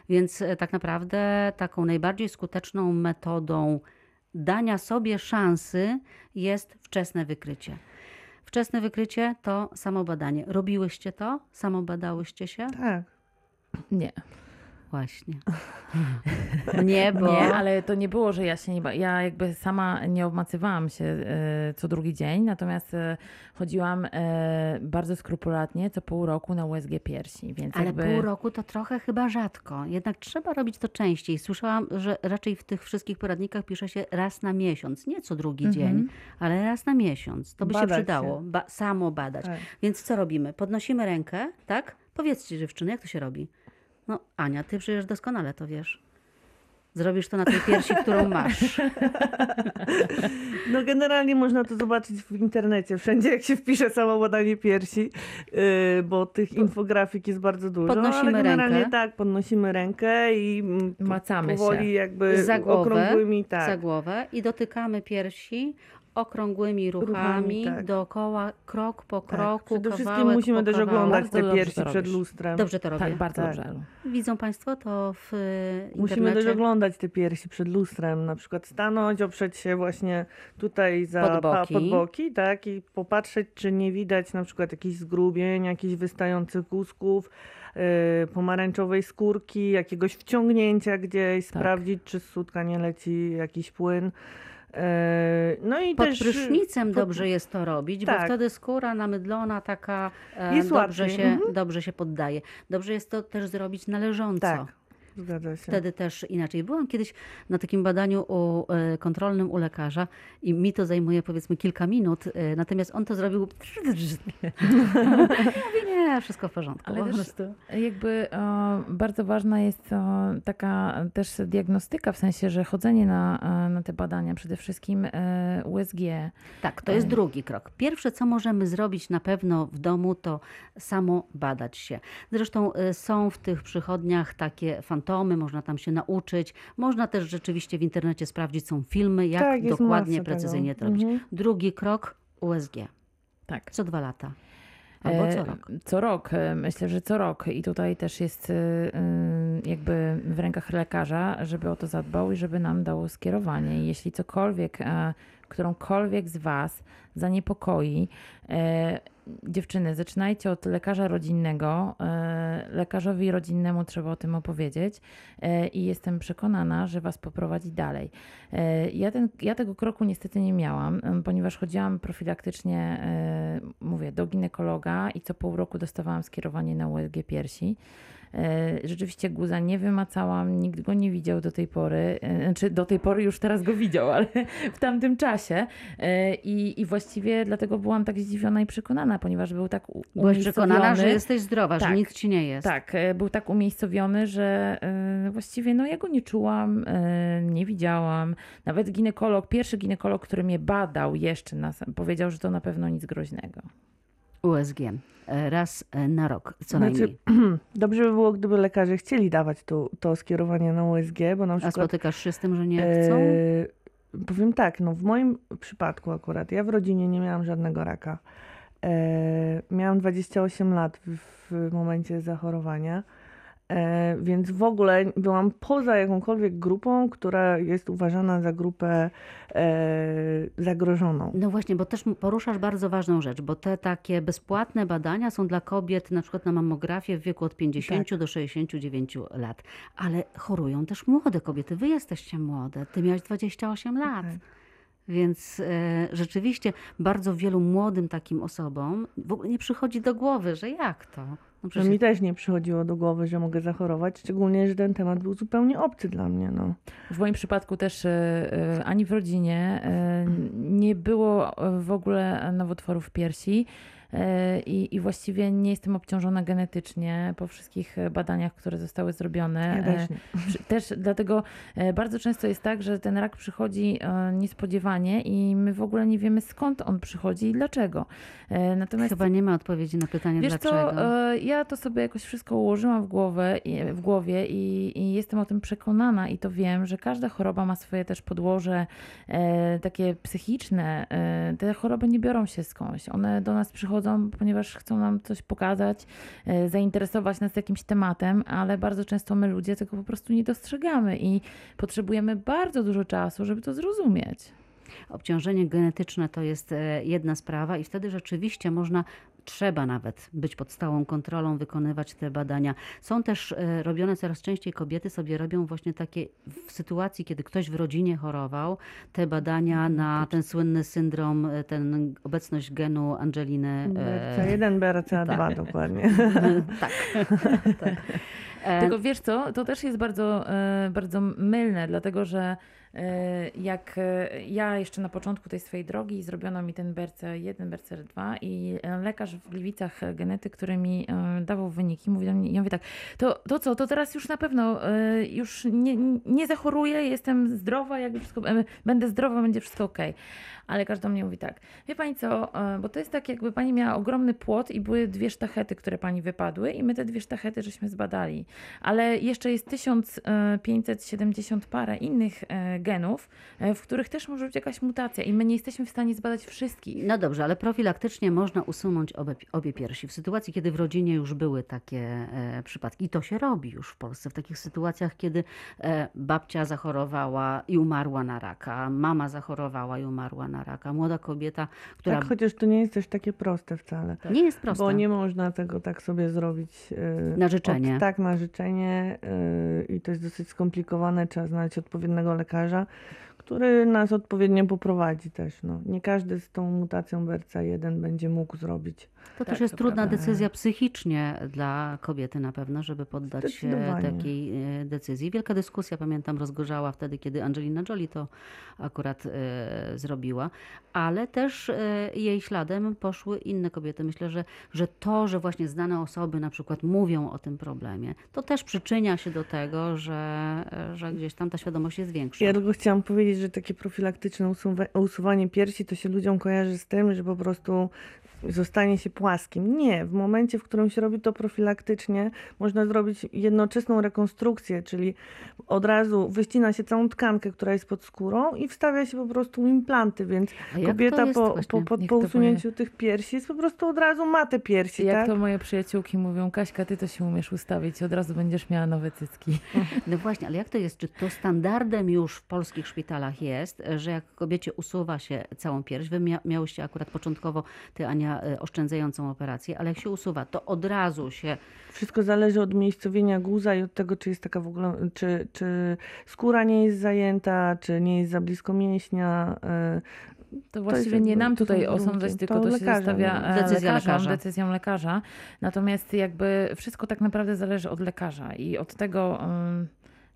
Więc e, tak naprawdę taką najbardziej skuteczną metodą dania sobie szansy jest wczesne wykrycie. Wczesne wykrycie to samobadanie. Robiłyście to? Samobadałyście się? Tak. Nie. Właśnie. Nie, bo... Nie, ale to nie było, że ja się nie. ba- Ja jakby sama nie obmacywałam się e, co drugi dzień, natomiast e, chodziłam e, bardzo skrupulatnie co pół roku na USG piersi. Więc Ale jakby... pół roku to trochę chyba rzadko. Jednak trzeba robić to częściej. Słyszałam, że raczej w tych wszystkich poradnikach pisze się raz na miesiąc. Nie co drugi Mhm. dzień, ale raz na miesiąc. To by się Badać przydało. się. Ba- samo badać. Tak. Więc co robimy? Podnosimy rękę, tak? Powiedzcie dziewczyny, jak to się robi? No Ania, ty przecież doskonale to wiesz. Zrobisz to na tej piersi, którą masz. No generalnie można to zobaczyć w internecie, wszędzie jak się wpisze samo badanie piersi, yy, bo tych infografik jest bardzo dużo. Podnosimy ale generalnie rękę. tak, podnosimy rękę i Macamy powoli się. jakby Za głowę, okrągłymi, tak. za głowę i dotykamy piersi okrągłymi ruchami, Ruchami, tak. dookoła, krok po tak. kroku, Przede wszystkim kawałek musimy po też oglądać Bardzo te dobrze piersi to przed robisz. lustrem. Dobrze to robię. Tak, bardzo Tak. dobrze. Elu. Widzą Państwo to w y, Musimy też internecie? oglądać te piersi przed lustrem, na przykład stanąć, oprzeć się właśnie tutaj za Pod pa- boki. pod boki tak, i popatrzeć, czy nie widać na przykład jakichś zgrubień, jakichś wystających kusków, yy, pomarańczowej skórki, jakiegoś wciągnięcia gdzieś, Tak. sprawdzić, czy z sutka nie leci jakiś płyn. Yy, no i Pod też prysznicem pod- dobrze jest to robić, bo Tak. wtedy skóra namydlona taka e, Jest dobrze, łatwiej, się, mhm. dobrze się poddaje. Dobrze jest to też zrobić należąco. Tak, zgadza się. Wtedy też inaczej. Byłam kiedyś na takim badaniu u, e, kontrolnym u lekarza i mi to zajmuje powiedzmy kilka minut, e, natomiast on to zrobił. Nie, wszystko w porządku. Ale po też prostu. jakby e, bardzo ważna jest e, taka też diagnostyka, w sensie, że chodzenie na, e, na te badania, przede wszystkim e, USG. Tak, to jest drugi krok. Pierwsze, co możemy zrobić na pewno w domu, to samo badać się. Zresztą y, są w tych przychodniach takie fantomy, można tam się nauczyć. Można też rzeczywiście w internecie sprawdzić, są filmy, jak Tak, dokładnie, precyzyjnie tego. to robić. Mhm. Drugi krok USG. Tak. Co dwa lata. Albo co E, rok. Co rok, e, myślę, że co rok. I tutaj też jest e, jakby w rękach lekarza, żeby o to zadbał i żeby nam dał skierowanie. I jeśli cokolwiek, którąkolwiek z Was zaniepokoi, e, dziewczyny, zaczynajcie od lekarza rodzinnego. E, lekarzowi rodzinnemu trzeba o tym opowiedzieć e, i jestem przekonana, że Was poprowadzi dalej. Ja, ten, ja tego kroku niestety nie miałam, ponieważ chodziłam profilaktycznie, mówię, do ginekologa i co pół roku dostawałam skierowanie na USG piersi. E, Rzeczywiście guza nie wymacałam, nikt go nie widział do tej pory. e, Znaczy do tej pory już teraz go widział, ale w tamtym czasie. E, I, i właściwie dlatego byłam tak zdziwiona i przekonana, ponieważ był tak Byłaś przekonana, że jesteś zdrowa, że Tak. nic ci nie jest. tak, był tak umiejscowiony, że właściwie no, ja go nie czułam, nie widziałam. Nawet ginekolog, pierwszy ginekolog, który mnie badał jeszcze nas, powiedział, że to na pewno nic groźnego. USG. e, Raz e, na rok, co Znaczy, najmniej. Dobrze by było, gdyby lekarze chcieli dawać to, to skierowanie na USG, bo na A przykład spotykasz się z tym, że nie chcą? E, powiem tak, no w moim przypadku akurat, ja w rodzinie nie miałam żadnego raka. E, miałam 28 lat w, w momencie zachorowania, e, więc w ogóle byłam poza jakąkolwiek grupą, która jest uważana za grupę e, zagrożoną. No właśnie, bo też poruszasz bardzo ważną rzecz, bo te takie bezpłatne badania są dla kobiet na przykład na mammografię w wieku od 50 Tak. do 69 lat, ale chorują też młode kobiety. Wy jesteście młode, ty miałaś 28 lat. Tak. Więc e, rzeczywiście bardzo wielu młodym takim osobom w ogóle nie przychodzi do głowy, że jak to? No przecież mi też nie przychodziło do głowy, że mogę zachorować, szczególnie, że ten temat był zupełnie obcy dla mnie. No. W moim przypadku też e, e, ani w rodzinie e, nie było w ogóle nowotworów piersi. E, I, I właściwie nie jestem obciążona genetycznie po wszystkich e, badaniach, które zostały zrobione. Ja też E. Przy- Też dlatego bardzo często jest tak, że ten rak przychodzi niespodziewanie i my w ogóle nie wiemy skąd on przychodzi i dlaczego. Natomiast chyba nie ma odpowiedzi na pytanie Wiesz dlaczego. co, ja to sobie jakoś wszystko ułożyłam w, głowę, i- w głowie i, i jestem o tym przekonana i to wiem, że każda choroba ma swoje też podłoże takie psychiczne. Te choroby nie biorą się skądś. One do nas przychodzą, ponieważ chcą nam coś pokazać, e, zainteresować nas jakimś tematem, ale bardzo często my ludzie tego po prostu nie dostrzegamy i potrzebujemy bardzo dużo czasu, żeby to zrozumieć. Obciążenie genetyczne to jest e, jedna sprawa i wtedy rzeczywiście można trzeba nawet być pod stałą kontrolą, wykonywać te badania. Są też e, robione coraz częściej kobiety sobie robią właśnie takie w sytuacji, kiedy ktoś w rodzinie chorował, te badania na ten słynny syndrom, e, ten obecność genu Angeliny. e, BRCA1, BRCA2 dokładnie. tak. tak. Tylko wiesz co, to też jest bardzo, bardzo mylne, dlatego że jak e, ja jeszcze na początku tej swojej drogi zrobiono mi ten BRCA1, BRCA2 i e, lekarz w Gliwicach e, genety, który mi e, dawał wyniki, mówi do mnie, ja mówię tak, to, to co, to teraz już na pewno e, już nie, nie zachoruję, jestem zdrowa, jakby wszystko, e, będę zdrowa, będzie wszystko okej. A lekarz do mnie mówi tak, wie pani co, e, bo to jest tak jakby pani miała ogromny płot i były dwie sztachety, które pani wypadły i my te dwie sztachety żeśmy zbadali. Ale jeszcze jest 1570 parę innych e, genów, e, w których też może być jakaś mutacja i my nie jesteśmy w stanie zbadać wszystkich. No dobrze, ale profilaktycznie można usunąć obie, obie piersi. W sytuacji, kiedy w rodzinie już były takie przypadki, i to się robi już w Polsce, w takich sytuacjach, kiedy babcia zachorowała i umarła na raka, mama zachorowała i umarła na raka, młoda kobieta, która Tak, chociaż to nie jest też takie proste wcale. nie jest prosta. Bo nie można tego tak sobie zrobić. e, Na życzenie. Od, tak, na życzenie. e, I to jest dosyć skomplikowane. Trzeba znaleźć odpowiedniego lekarza, który nas odpowiednio poprowadzi też. No. Nie każdy z tą mutacją BRCA1 będzie mógł zrobić. To Tak, też jest to trudna prawda. decyzja psychicznie dla kobiety na pewno, żeby poddać się takiej e, decyzji. Wielka dyskusja, pamiętam, rozgorzała wtedy, kiedy Angelina Jolie to akurat e, zrobiła, ale też e, jej śladem poszły inne kobiety. Myślę, że, że to, że właśnie znane osoby na przykład mówią o tym problemie, to też przyczynia się do tego, że, że gdzieś tam ta świadomość jest większa. Ja tylko chciałam powiedzieć, że takie profilaktyczne usuwa- usuwanie piersi to się ludziom kojarzy z tym, że po prostu zostanie się płaskim. Nie, w momencie, w którym się robi to profilaktycznie, można zrobić jednoczesną rekonstrukcję, czyli od razu wyścina się całą tkankę, która jest pod skórą i wstawia się po prostu implanty, więc kobieta jest po, po, po, po usunięciu tych piersi jest po prostu od razu ma te piersi, Jak tak? to moje przyjaciółki mówią, Kaśka, ty to się umiesz ustawić i od razu będziesz miała nowe cycki. No właśnie, ale jak to jest? Czy to standardem już w polskich szpitalach jest, że jak kobiecie usuwa się całą pierś, wy mia- miałyście akurat początkowo, ty Ania, e, oszczędzającą operację, ale jak się usuwa, to od razu się Wszystko zależy od miejscowienia guza i od tego, czy jest taka w ogóle, czy, czy skóra nie jest zajęta, czy nie jest za blisko mięśnia. y, To właściwie nie nam tutaj osądzać, tylko To to, się lekarza, zostawia no. e, Decyzja lekarzom, lekarza. decyzją lekarza. Natomiast jakby wszystko tak naprawdę zależy od lekarza i od tego, ym,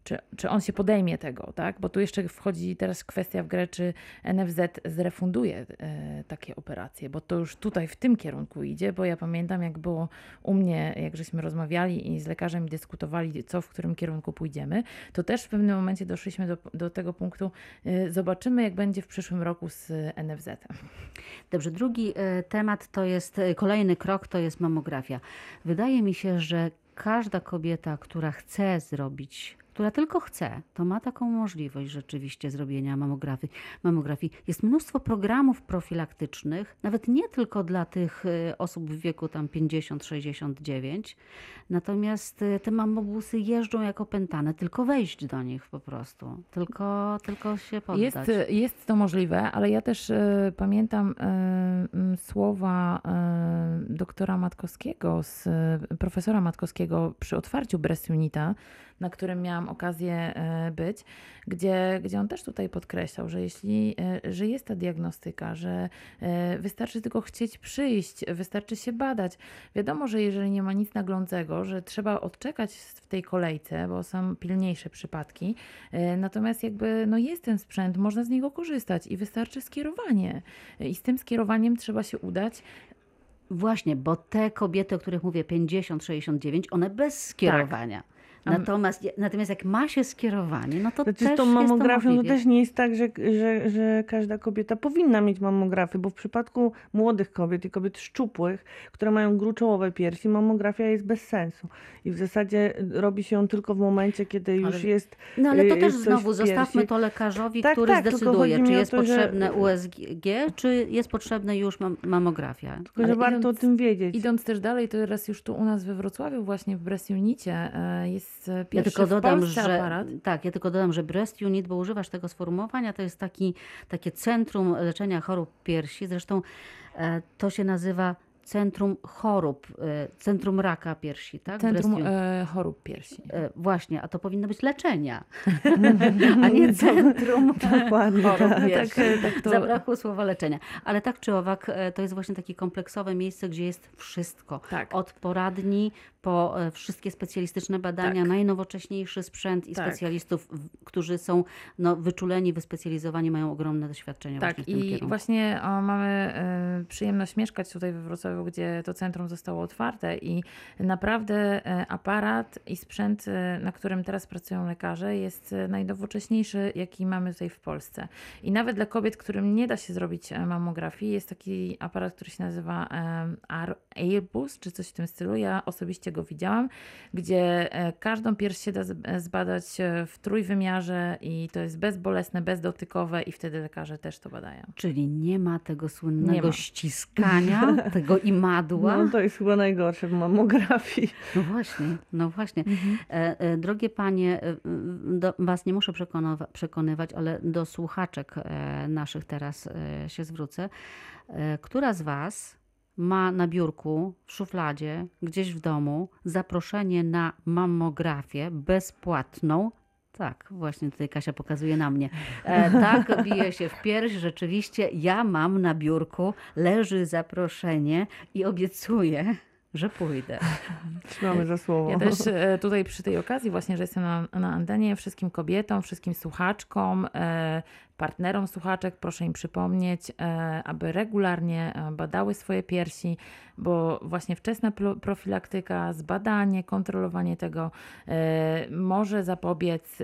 czy, czy on się podejmie tego, tak? Bo tu jeszcze wchodzi teraz kwestia w grę, czy NFZ zrefunduje e, takie operacje, bo to już tutaj w tym kierunku idzie, bo ja pamiętam jak było u mnie, jak żeśmy rozmawiali i z lekarzem dyskutowali, co w którym kierunku pójdziemy, to też w pewnym momencie doszliśmy do, do tego punktu, e, zobaczymy jak będzie w przyszłym roku z NFZ. Dobrze, drugi e, temat to jest, e, kolejny krok to jest mamografia. Wydaje mi się, że każda kobieta, która chce zrobić, która tylko chce, to ma taką możliwość rzeczywiście zrobienia mamografii. mamografii. Jest mnóstwo programów profilaktycznych, nawet nie tylko dla tych e, osób w wieku tam 50-69, natomiast e, te mamobusy jeżdżą jak opętane, tylko wejść do nich po prostu, tylko, tylko się poddać. Jest, jest to możliwe, ale ja też e, pamiętam m, słowa e, doktora Matkowskiego, z, profesora Matkowskiego przy otwarciu Breast Unita, na którym miałam okazję e, być, gdzie, gdzie on też tutaj podkreślał, że jeśli, e, że jest ta diagnostyka, że e, wystarczy tylko chcieć przyjść, wystarczy się badać. Wiadomo, że jeżeli nie ma nic naglącego, że trzeba odczekać w tej kolejce, bo są pilniejsze przypadki, Natomiast jakby no jest ten sprzęt, można z niego korzystać i wystarczy skierowanie. I z tym skierowaniem trzeba się udać. Właśnie, bo te kobiety, o których mówię, 50-69, one bez skierowania. A- Natomiast, natomiast jak ma się skierowanie, no to Znaczy też z tą jest to mamografią to, też nie jest tak, że, że, że każda kobieta powinna mieć mammografię, bo w przypadku młodych kobiet i kobiet szczupłych, które mają gruczołowe piersi, mammografia jest bez sensu. I w zasadzie robi się ją tylko w momencie, kiedy już Ale- jest No ale to y, też znowu zostawmy to lekarzowi, Tak, który tak, zdecyduje, czy jest to, że- potrzebne USG, czy jest potrzebna już mam mamografia. Tylko, że Ale warto idąc- o tym wiedzieć. Idąc też dalej, to teraz już tu u nas we Wrocławiu, właśnie w Breast Unicie, e, jest e, Ja pierwszy tylko w dodam, że aparat. tak, ja tylko dodam, że breast unit, bo używasz tego sformułowania, to jest taki, takie centrum leczenia chorób piersi. Zresztą e, to się nazywa Centrum Chorób, e, Centrum Raka Piersi, tak? Centrum e, chorób piersi. E, Właśnie, a to powinno być leczenia, a nie centrum Dokładnie, chorób tak. piersi. Tak, tak to- Zabrakło słowa leczenia. Ale tak czy owak, e, to jest właśnie takie kompleksowe miejsce, gdzie jest wszystko. Tak. Od poradni po e, wszystkie specjalistyczne badania, Tak. najnowocześniejszy sprzęt i Tak. specjalistów, którzy są no, wyczuleni, wyspecjalizowani, mają ogromne doświadczenie Tak, właśnie w tym i kierunku. właśnie o, mamy e, przyjemność mieszkać tutaj we Wrocławiu, gdzie to centrum zostało otwarte i naprawdę e, aparat i sprzęt, e, na którym teraz pracują lekarze, jest e, najnowocześniejszy, jaki mamy tutaj w Polsce. I nawet dla kobiet, którym nie da się zrobić mammografii, jest taki aparat, który się nazywa Airbus, czy coś w tym stylu. Ja osobiście go widziałam, gdzie każdą pierś się da zbadać w trójwymiarze i to jest bezbolesne, bezdotykowe i wtedy lekarze też to badają. Czyli nie ma tego słynnego ściskania, tego imadła. No to jest chyba najgorsze w mammografii. No właśnie, no właśnie. Mhm. E, e, drogie panie, e, do, was nie muszę przekonywa- przekonywać, ale do słuchaczek naszych teraz się zwrócę. Która z was ma na biurku, w szufladzie, gdzieś w domu zaproszenie na mammografię bezpłatną? Tak, właśnie tutaj Kasia pokazuje na mnie. E, tak, bije się w pierś. Rzeczywiście, ja mam na biurku, leży zaproszenie i obiecuję, że pójdę. Trzymamy za słowo. Ja też e, tutaj przy tej okazji właśnie, że jestem na, na antenie, wszystkim kobietom, wszystkim słuchaczkom, e, partnerom słuchaczek, proszę im przypomnieć, e, aby regularnie e, badały swoje piersi, bo właśnie wczesna pro- profilaktyka, zbadanie, kontrolowanie tego e, może zapobiec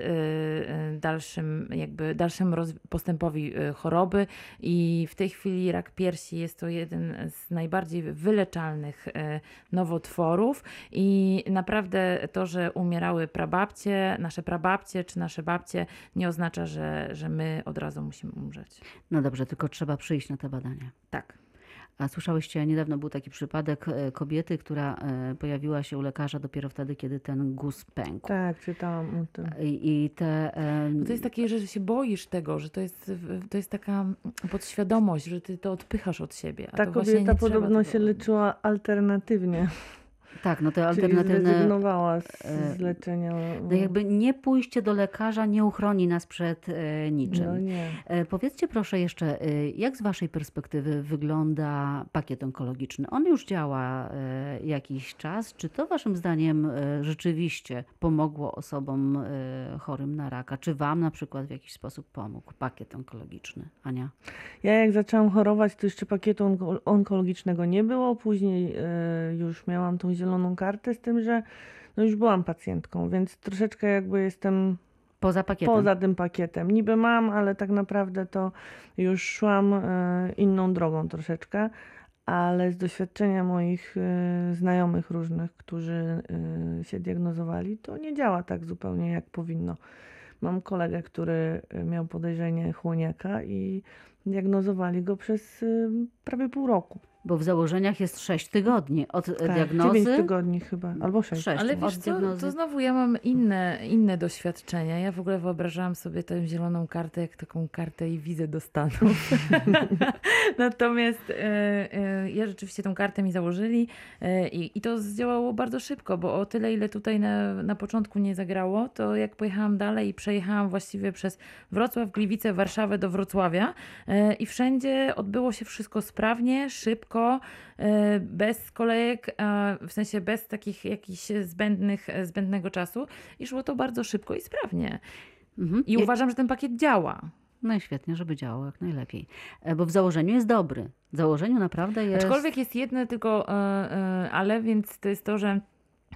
dalszym, jakby dalszym postępowi choroby. I w tej chwili rak piersi jest to jeden z najbardziej wyleczalnych nowotworów. I naprawdę to, że umierały prababcie, nasze prababcie czy nasze babcie nie oznacza, że, że my od razu musimy umrzeć. No dobrze, tylko trzeba przyjść na te badania. Tak. A słyszałeście, niedawno był taki przypadek e, kobiety, która e, pojawiła się u lekarza dopiero wtedy, kiedy ten guz pękł. Tak, czytałam o tym. I, i te. Bo to jest takie, że się boisz tego, że to jest, to jest taka podświadomość, że ty to odpychasz od siebie. A Ta kobieta podobno tego się leczyła alternatywnie, Tak, no czyli alternatywne. zrezygnowała z, e, z leczenia. No jakby nie pójście do lekarza nie uchroni nas przed e, niczym. No nie. E, Powiedzcie proszę jeszcze, jak z Waszej perspektywy wygląda pakiet onkologiczny? On już działa jakiś czas. Czy to Waszym zdaniem rzeczywiście pomogło osobom chorym na raka? Czy Wam na przykład w jakiś sposób pomógł pakiet onkologiczny? Ania? Ja jak zaczęłam chorować, to jeszcze pakietu onko- onkologicznego nie było. Później już miałam tą zieloną kartę z tym, że no już byłam pacjentką, więc troszeczkę jakby jestem Poza pakietem? poza tym pakietem. Niby mam, ale tak naprawdę to już szłam e, inną drogą troszeczkę. Ale z doświadczenia moich e, znajomych różnych, którzy e, się diagnozowali, to nie działa tak zupełnie jak powinno. Mam kolegę, który miał podejrzenie chłoniaka i diagnozowali go przez prawie pół roku. Bo w założeniach jest 6 tygodni od e, Tak, diagnozy. 9 tygodni chyba, albo 6. Sześć. Ale od wiesz co, diagnozy. to znowu ja mam inne, inne doświadczenia. Ja w ogóle wyobrażałam sobie tę zieloną kartę jak taką kartę i wizę do Stanów. Natomiast e, e, ja rzeczywiście tą kartę mi założyli e, i, i to zdziałało bardzo szybko, bo o tyle, ile tutaj na, na początku nie zagrało, to jak pojechałam dalej i przejechałam właściwie przez Wrocław, Gliwice, Warszawę do Wrocławia i wszędzie odbyło się wszystko sprawnie, szybko, e, bez kolejek, w sensie bez takich jakichś zbędnych, zbędnego czasu i szło to bardzo szybko i sprawnie. Mhm. I uważam, że ten pakiet działa. No i świetnie, żeby działało jak najlepiej. E, Bo w założeniu jest dobry. W założeniu naprawdę jest... Aczkolwiek jest jedno tylko, e, ale więc to jest to, że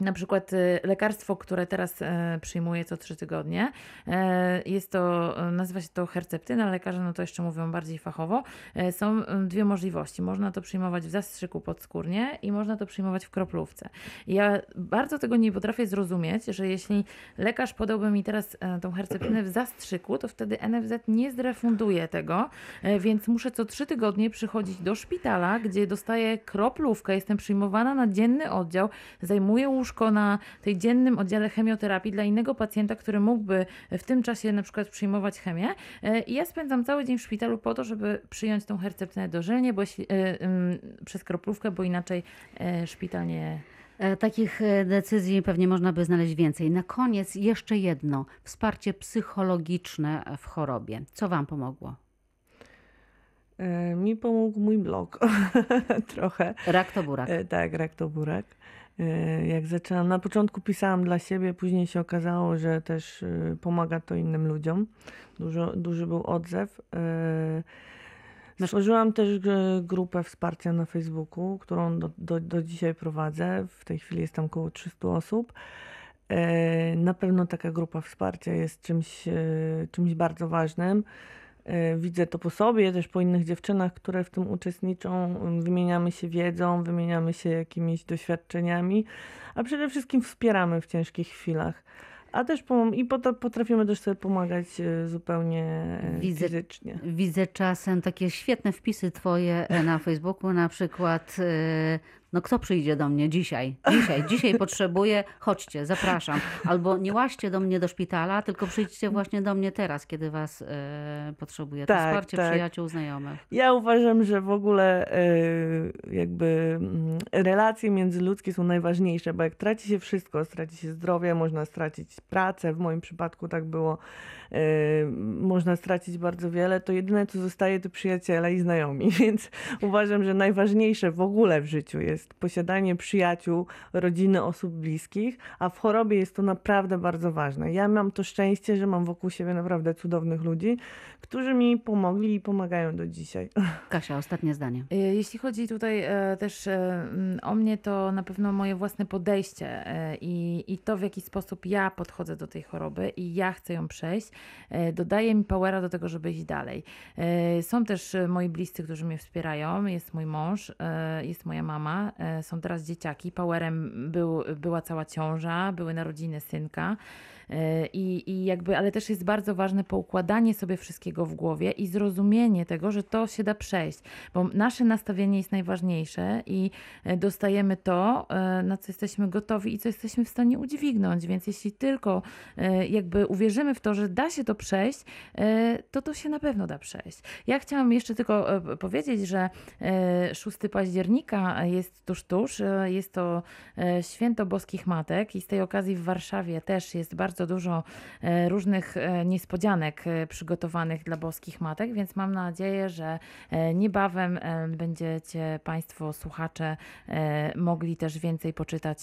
na przykład e, lekarstwo, które teraz e, przyjmuję co trzy tygodnie, e, jest to, nazywa się to herceptyna, lekarze no to jeszcze mówią bardziej fachowo. Są dwie możliwości. Można to przyjmować w zastrzyku podskórnie i można to przyjmować w kroplówce. Ja bardzo tego nie potrafię zrozumieć, że jeśli lekarz podałby mi teraz tą herceptynę w zastrzyku, to wtedy NFZ nie zrefunduje tego, więc muszę co trzy tygodnie przychodzić do szpitala, gdzie dostaję kroplówkę, jestem przyjmowana na dzienny oddział, zajmuję łóżko łóżko na tej dziennym oddziale chemioterapii dla innego pacjenta, który mógłby w tym czasie na przykład przyjmować chemię. E, I ja spędzam cały dzień w szpitalu po to, żeby przyjąć tą herceptynę dożylnie, bo jeśli, e, ym, przez kroplówkę, bo inaczej e, szpital nie, Takich decyzji pewnie można by znaleźć więcej. Na koniec jeszcze jedno. Wsparcie psychologiczne w chorobie. Co Wam pomogło? Mi pomógł mój blog trochę. Rak to burak. Tak, rak to burak. E, Jak zaczęłam, na początku pisałam dla siebie, później się okazało, że też e, pomaga to innym ludziom. Dużo, duży był odzew. E, Stworzyłam też grupę wsparcia na Facebooku, którą do, do, do dzisiaj prowadzę. W tej chwili jest tam około 300 osób. Na pewno taka grupa wsparcia jest czymś, czymś bardzo ważnym. E, Widzę to po sobie, też po innych dziewczynach, które w tym uczestniczą. Wymieniamy się wiedzą, wymieniamy się jakimiś doświadczeniami, a przede wszystkim wspieramy w ciężkich chwilach. A też pom- i pot- potrafimy też sobie pomagać e, zupełnie Widzę- fizycznie. Widzę czasem takie świetne wpisy Twoje na Facebooku, na przykład. No kto przyjdzie do mnie dzisiaj? Dzisiaj, dzisiaj potrzebuję, chodźcie, zapraszam. Albo nie łaźcie do mnie do szpitala, tylko przyjdźcie właśnie do mnie teraz, kiedy was e, potrzebuję. To Tak, wsparcie tak. przyjaciół, znajomych. Ja uważam, że w ogóle e, jakby mm, relacje międzyludzkie są najważniejsze, bo jak traci się wszystko, straci się zdrowie, można stracić pracę, w moim przypadku tak było, można stracić bardzo wiele, to jedyne co zostaje to przyjaciele i znajomi, więc uważam, że najważniejsze w ogóle w życiu jest posiadanie przyjaciół, rodziny, osób bliskich, a w chorobie jest to naprawdę bardzo ważne. Ja mam to szczęście, że mam wokół siebie naprawdę cudownych ludzi, którzy mi pomogli i pomagają do dzisiaj. Kasia, ostatnie zdanie. Y, Jeśli chodzi tutaj e, też e, o mnie, to na pewno moje własne podejście e, i, i to, w jaki sposób ja podchodzę do tej choroby i ja chcę ją przejść, dodaje mi powera do tego, żeby iść dalej. E, Są też e, moi bliscy, którzy mnie wspierają. Jest mój mąż, e, jest moja mama, e, są teraz dzieciaki. Powerem był, była cała ciąża, były narodziny synka. E, I, I jakby, ale też jest bardzo ważne poukładanie sobie wszystkiego w głowie i zrozumienie tego, że to się da przejść, bo nasze nastawienie jest najważniejsze i e, dostajemy to, e, na co jesteśmy gotowi i co jesteśmy w stanie udźwignąć. Więc jeśli tylko jakby uwierzymy w to, że da się to przejść, to to się na pewno da przejść. Ja chciałam jeszcze tylko powiedzieć, że e, 6 października jest tuż, tuż. Jest to Święto Boskich Matek i z tej okazji w Warszawie też jest bardzo dużo e, różnych e, niespodzianek e, przygotowanych dla Boskich Matek, więc mam nadzieję, że niebawem będziecie Państwo, słuchacze, mogli też więcej poczytać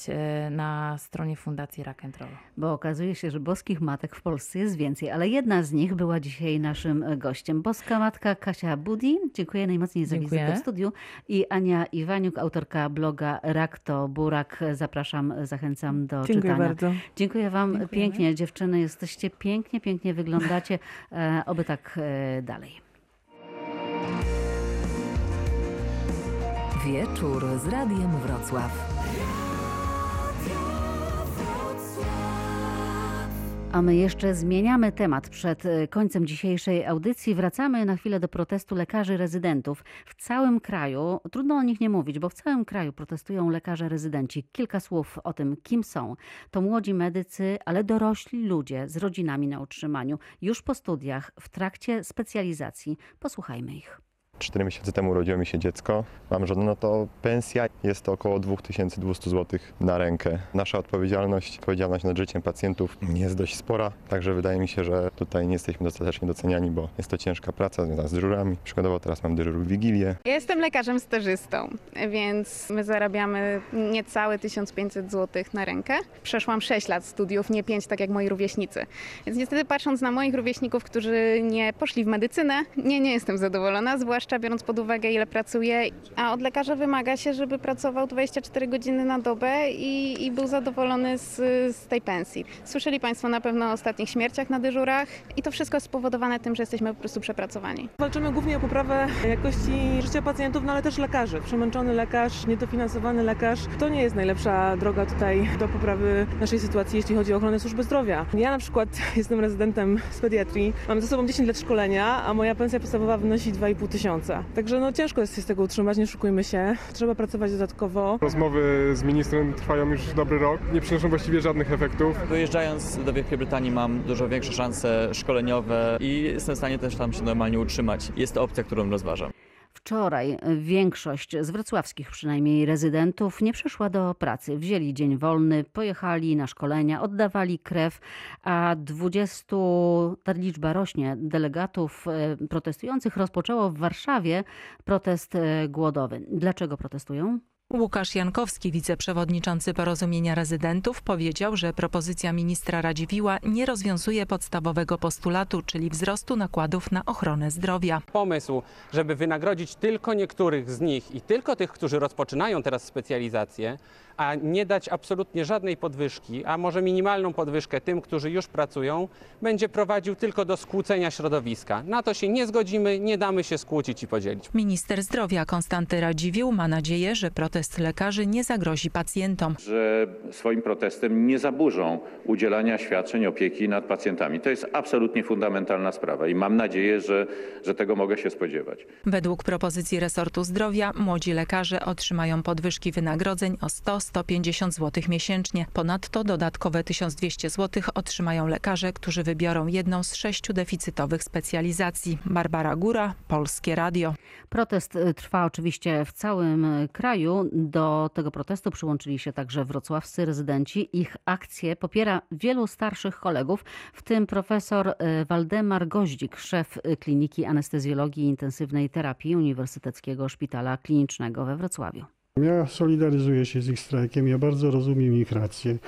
na stronie Fundacji Rock and Roll. Bo okazuje się, że boskich matek w Polsce jest więcej, ale jedna z nich była dzisiaj naszym gościem. Boska matka Kasia Budi. Dziękuję najmocniej za Dziękuję. wizytę w studiu. I Ania Iwaniuk, autorka bloga Rak to Burak. Zapraszam, zachęcam do Dziękuję czytania. bardzo. Dziękuję Wam Dziękujemy. pięknie, dziewczyny. Jesteście pięknie, pięknie wyglądacie. E, oby tak e, dalej. Wieczór z Radiem Wrocław. A my jeszcze zmieniamy temat przed e, końcem dzisiejszej audycji. Wracamy na chwilę do protestu lekarzy rezydentów. W całym kraju, trudno o nich nie mówić, bo w całym kraju protestują lekarze rezydenci. Kilka słów o tym, kim są. To młodzi medycy, ale dorośli ludzie z rodzinami na utrzymaniu, już po studiach, w trakcie specjalizacji. Posłuchajmy ich. Cztery miesiące temu urodziło mi się dziecko. Mam żonę, no to pensja jest to około 2200 zł na rękę. Nasza odpowiedzialność, odpowiedzialność nad życiem pacjentów jest dość spora, także wydaje mi się, że tutaj nie jesteśmy dostatecznie doceniani, bo jest to ciężka praca związana z dyżurami. Przykładowo teraz mam dyżur w Wigilię. Ja jestem lekarzem stażystą, więc my zarabiamy niecałe 1500 zł na rękę. Przeszłam 6 lat studiów, nie 5, tak jak moi rówieśnicy. Więc niestety patrząc na moich rówieśników, którzy nie poszli w medycynę, nie, nie jestem zadowolona, zwłaszcza biorąc pod uwagę ile pracuję. A od lekarza wymaga się, żeby pracował 24 godziny na dobę i, i był zadowolony z, z tej pensji. Słyszeli Państwo na pewno o ostatnich śmierciach na dyżurach i to wszystko jest spowodowane tym, że jesteśmy po prostu przepracowani. Walczymy głównie o poprawę jakości życia pacjentów, no ale też lekarzy. Przemęczony lekarz, niedofinansowany lekarz to nie jest najlepsza droga tutaj do poprawy naszej sytuacji, jeśli chodzi o ochronę służby zdrowia. Ja na przykład jestem rezydentem z pediatrii, mam ze sobą 10 lat szkolenia, a moja pensja podstawowa wynosi 2,5 tysiąca. Miesiąca. Także no ciężko jest się z tego utrzymać, nie szukujmy się. Trzeba pracować dodatkowo. Rozmowy z ministrem trwają już dobry rok, nie przynoszą właściwie żadnych efektów. Wyjeżdżając do Wielkiej Brytanii mam dużo większe szanse szkoleniowe i jestem w stanie też tam się normalnie utrzymać. Jest to opcja, którą rozważam. Wczoraj większość z wrocławskich przynajmniej rezydentów nie przyszła do pracy. Wzięli dzień wolny, pojechali na szkolenia, oddawali krew, a 20, ta liczba rośnie, delegatów e, protestujących rozpoczęło w Warszawie protest e, głodowy. Dlaczego protestują? Łukasz Jankowski, wiceprzewodniczący Porozumienia Rezydentów, powiedział, że propozycja ministra Radziwiła nie rozwiązuje podstawowego postulatu, czyli wzrostu nakładów na ochronę zdrowia. Pomysł, żeby wynagrodzić tylko niektórych z nich i tylko tych, którzy rozpoczynają teraz specjalizację, a nie dać absolutnie żadnej podwyżki, a może minimalną podwyżkę tym, którzy już pracują, będzie prowadził tylko do skłócenia środowiska. Na to się nie zgodzimy, nie damy się skłócić i podzielić. Minister zdrowia Konstanty Radziwiłł ma nadzieję, że protest lekarzy nie zagrozi pacjentom. Że swoim protestem nie zaburzą udzielania świadczeń opieki nad pacjentami. To jest absolutnie fundamentalna sprawa i mam nadzieję, że, że tego mogę się spodziewać. Według propozycji resortu zdrowia młodzi lekarze otrzymają podwyżki wynagrodzeń o 100-150 zł miesięcznie. Ponadto dodatkowe 1200 zł otrzymają lekarze, którzy wybiorą jedną z sześciu deficytowych specjalizacji. Barbara Góra, Polskie Radio. Protest y, trwa oczywiście w całym y, kraju. Do tego protestu przyłączyli się także wrocławscy rezydenci. Ich akcję popiera wielu starszych kolegów, w tym profesor y, Waldemar Goździk, szef Kliniki Anestezjologii i Intensywnej Terapii Uniwersyteckiego Szpitala Klinicznego we Wrocławiu. Ja solidaryzuję się z ich strajkiem, ja bardzo rozumiem ich rację,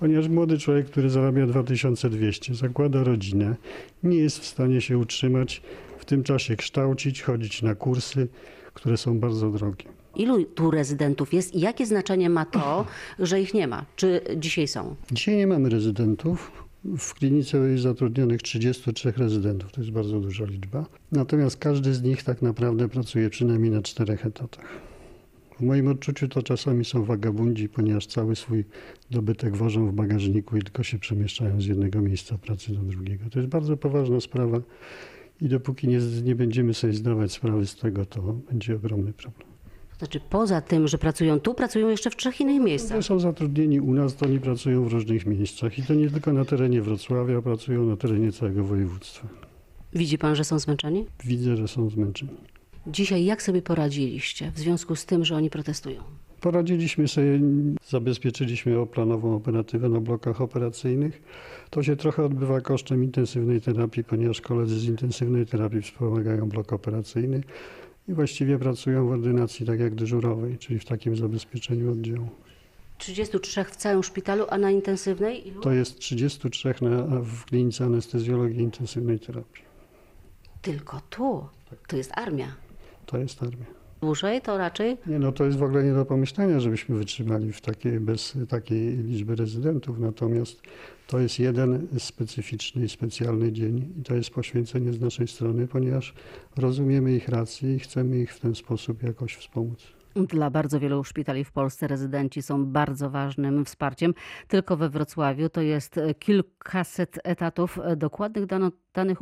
ponieważ młody człowiek, który zarabia 2200, zakłada rodzinę, nie jest w stanie się utrzymać, w tym czasie kształcić, chodzić na kursy, które są bardzo drogie. Ilu tu rezydentów jest i jakie znaczenie ma to, że ich nie ma? Czy dzisiaj są? Dzisiaj nie mamy rezydentów. W klinice jest zatrudnionych 33 rezydentów, to jest bardzo duża liczba. Natomiast każdy z nich tak naprawdę pracuje przynajmniej na czterech etatach. W moim odczuciu to czasami są wagabundzi, ponieważ cały swój dobytek wożą w bagażniku i tylko się przemieszczają z jednego miejsca pracy do drugiego. To jest bardzo poważna sprawa i dopóki nie, nie będziemy sobie zdawać sprawy z tego, to będzie ogromny problem. Znaczy poza tym, że pracują tu, pracują jeszcze w trzech innych miejscach. Są zatrudnieni u nas, to oni pracują w różnych miejscach i to nie tylko na terenie Wrocławia, pracują na terenie całego województwa. Widzi pan, że są zmęczeni? Widzę, że są zmęczeni. Dzisiaj jak sobie poradziliście w związku z tym, że oni protestują? Poradziliśmy sobie, zabezpieczyliśmy planową operatywę na blokach operacyjnych. To się trochę odbywa kosztem intensywnej terapii, ponieważ koledzy z intensywnej terapii wspomagają blok operacyjny i właściwie pracują w ordynacji tak jak dyżurowej, czyli w takim zabezpieczeniu oddziału. 33 w całym szpitalu, a na intensywnej? To jest 33 na, w klinice anestezjologii i intensywnej terapii. Tylko tu? To jest armia. To jest armia. Dłużej to raczej? Nie, no to jest w ogóle nie do pomyślenia, żebyśmy wytrzymali w takiej, bez takiej liczby rezydentów. Natomiast to jest jeden specyficzny i specjalny dzień i to jest poświęcenie z naszej strony, ponieważ rozumiemy ich racje i chcemy ich w ten sposób jakoś wspomóc. Dla bardzo wielu szpitali w Polsce rezydenci są bardzo ważnym wsparciem. Tylko we Wrocławiu to jest kilkaset etatów. Dokładnych danych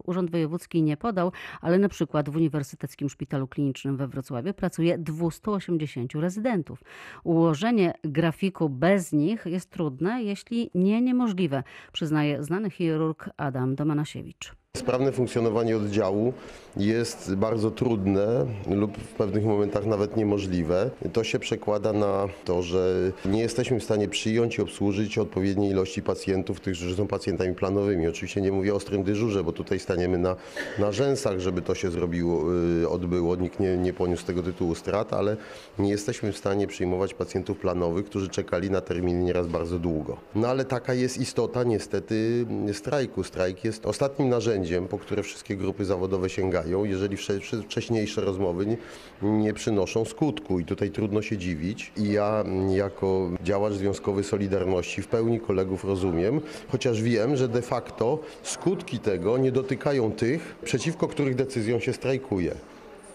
Urząd Wojewódzki nie podał, ale na przykład w Uniwersyteckim Szpitalu Klinicznym we Wrocławiu pracuje 280 rezydentów. Ułożenie grafiku bez nich jest trudne, jeśli nie niemożliwe, przyznaje znany chirurg Adam Domanasiewicz. Sprawne funkcjonowanie oddziału jest bardzo trudne lub w pewnych momentach nawet niemożliwe. To się przekłada na to, że nie jesteśmy w stanie przyjąć i obsłużyć odpowiedniej ilości pacjentów, którzy są pacjentami planowymi. Oczywiście nie mówię o ostrym dyżurze, bo tutaj staniemy na, na rzęsach, żeby to się zrobiło, odbyło. Nikt nie, nie poniósł tego tytułu strat, ale nie jesteśmy w stanie przyjmować pacjentów planowych, którzy czekali na terminy nieraz bardzo długo. No ale taka jest istota niestety strajku. Strajk jest ostatnim narzędziem, po które wszystkie grupy zawodowe sięgają, jeżeli wcześniejsze rozmowy nie, nie, przynoszą skutku. I tutaj trudno się dziwić. I ja jako działacz związkowy Solidarności w pełni kolegów rozumiem, chociaż wiem, że de facto skutki tego nie dotykają tych, przeciwko których decyzją się strajkuje.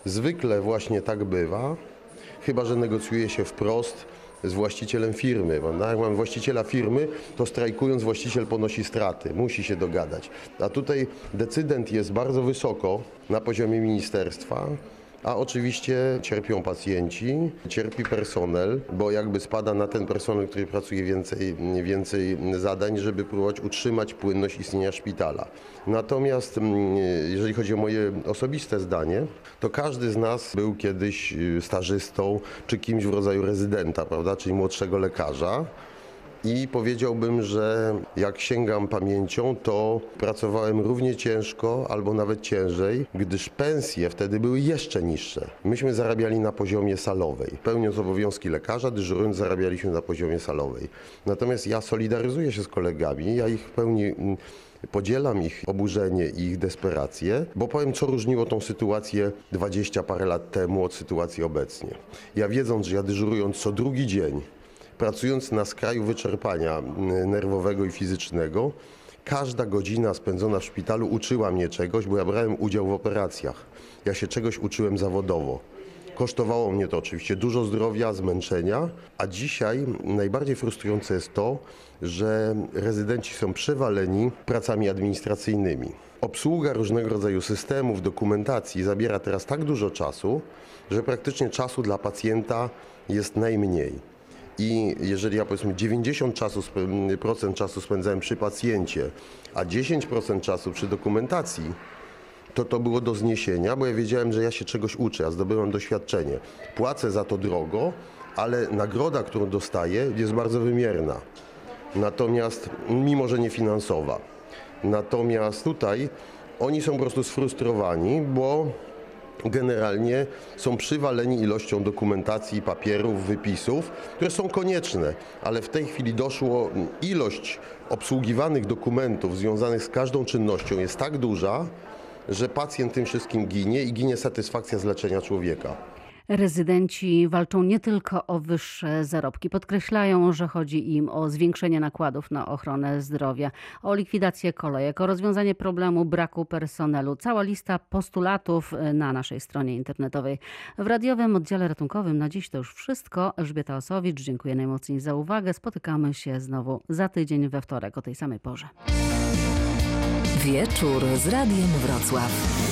Zwykle właśnie tak bywa, chyba że negocjuje się wprost z właścicielem firmy. Prawda? Jak mamy właściciela firmy, to strajkując właściciel ponosi straty, musi się dogadać. A tutaj decydent jest bardzo wysoko na poziomie ministerstwa, A oczywiście cierpią pacjenci, cierpi personel, bo jakby spada na ten personel, który pracuje więcej, więcej zadań, żeby próbować utrzymać płynność istnienia szpitala. Natomiast mm, jeżeli chodzi o moje osobiste zdanie, to każdy z nas był kiedyś y, stażystą czy kimś w rodzaju rezydenta, prawda, czyli młodszego lekarza. I powiedziałbym, że jak sięgam pamięcią, to pracowałem równie ciężko albo nawet ciężej, gdyż pensje wtedy były jeszcze niższe. Myśmy zarabiali na poziomie salowej. Pełniąc obowiązki lekarza, dyżurując zarabialiśmy na poziomie salowej. Natomiast ja solidaryzuję się z kolegami, ja ich w pełni mm, Podzielam ich oburzenie i ich desperację, bo powiem, co różniło tą sytuację 20 parę lat temu od sytuacji obecnie. Ja wiedząc, że ja dyżurując co drugi dzień, pracując na skraju wyczerpania mm, nerwowego i fizycznego, każda godzina spędzona w szpitalu uczyła mnie czegoś, bo ja brałem udział w operacjach. Ja się czegoś uczyłem zawodowo. Kosztowało mnie to oczywiście dużo zdrowia, zmęczenia, a dzisiaj najbardziej frustrujące jest to, że rezydenci są przewaleni pracami administracyjnymi. Obsługa różnego rodzaju systemów, dokumentacji zabiera teraz tak dużo czasu, że praktycznie czasu dla pacjenta jest najmniej. I jeżeli ja powiedzmy 90% czasu, procent czasu spędzałem przy pacjencie, a 10% czasu przy dokumentacji, to to było do zniesienia, bo ja wiedziałem, że ja się czegoś uczę, ja zdobyłem doświadczenie. Płacę za to drogo, ale nagroda, którą dostaję, jest bardzo wymierna. Natomiast, mimo że nie finansowa. Natomiast tutaj oni są po prostu sfrustrowani, bo generalnie są przywaleni ilością dokumentacji, papierów, wypisów, które są konieczne, ale w tej chwili doszło ilość obsługiwanych dokumentów związanych z każdą czynnością jest tak duża, że pacjent tym wszystkim ginie i ginie satysfakcja z leczenia człowieka. Rezydenci walczą nie tylko o wyższe zarobki. Podkreślają, że chodzi im o zwiększenie nakładów na ochronę zdrowia, o likwidację kolejek, o rozwiązanie problemu braku personelu. Cała lista postulatów na naszej stronie internetowej. W radiowym oddziale ratunkowym na dziś to już wszystko. Elżbieta Osowicz, dziękuję najmocniej za uwagę. Spotykamy się znowu za tydzień we wtorek o tej samej porze. Wieczór z Radiem Wrocław.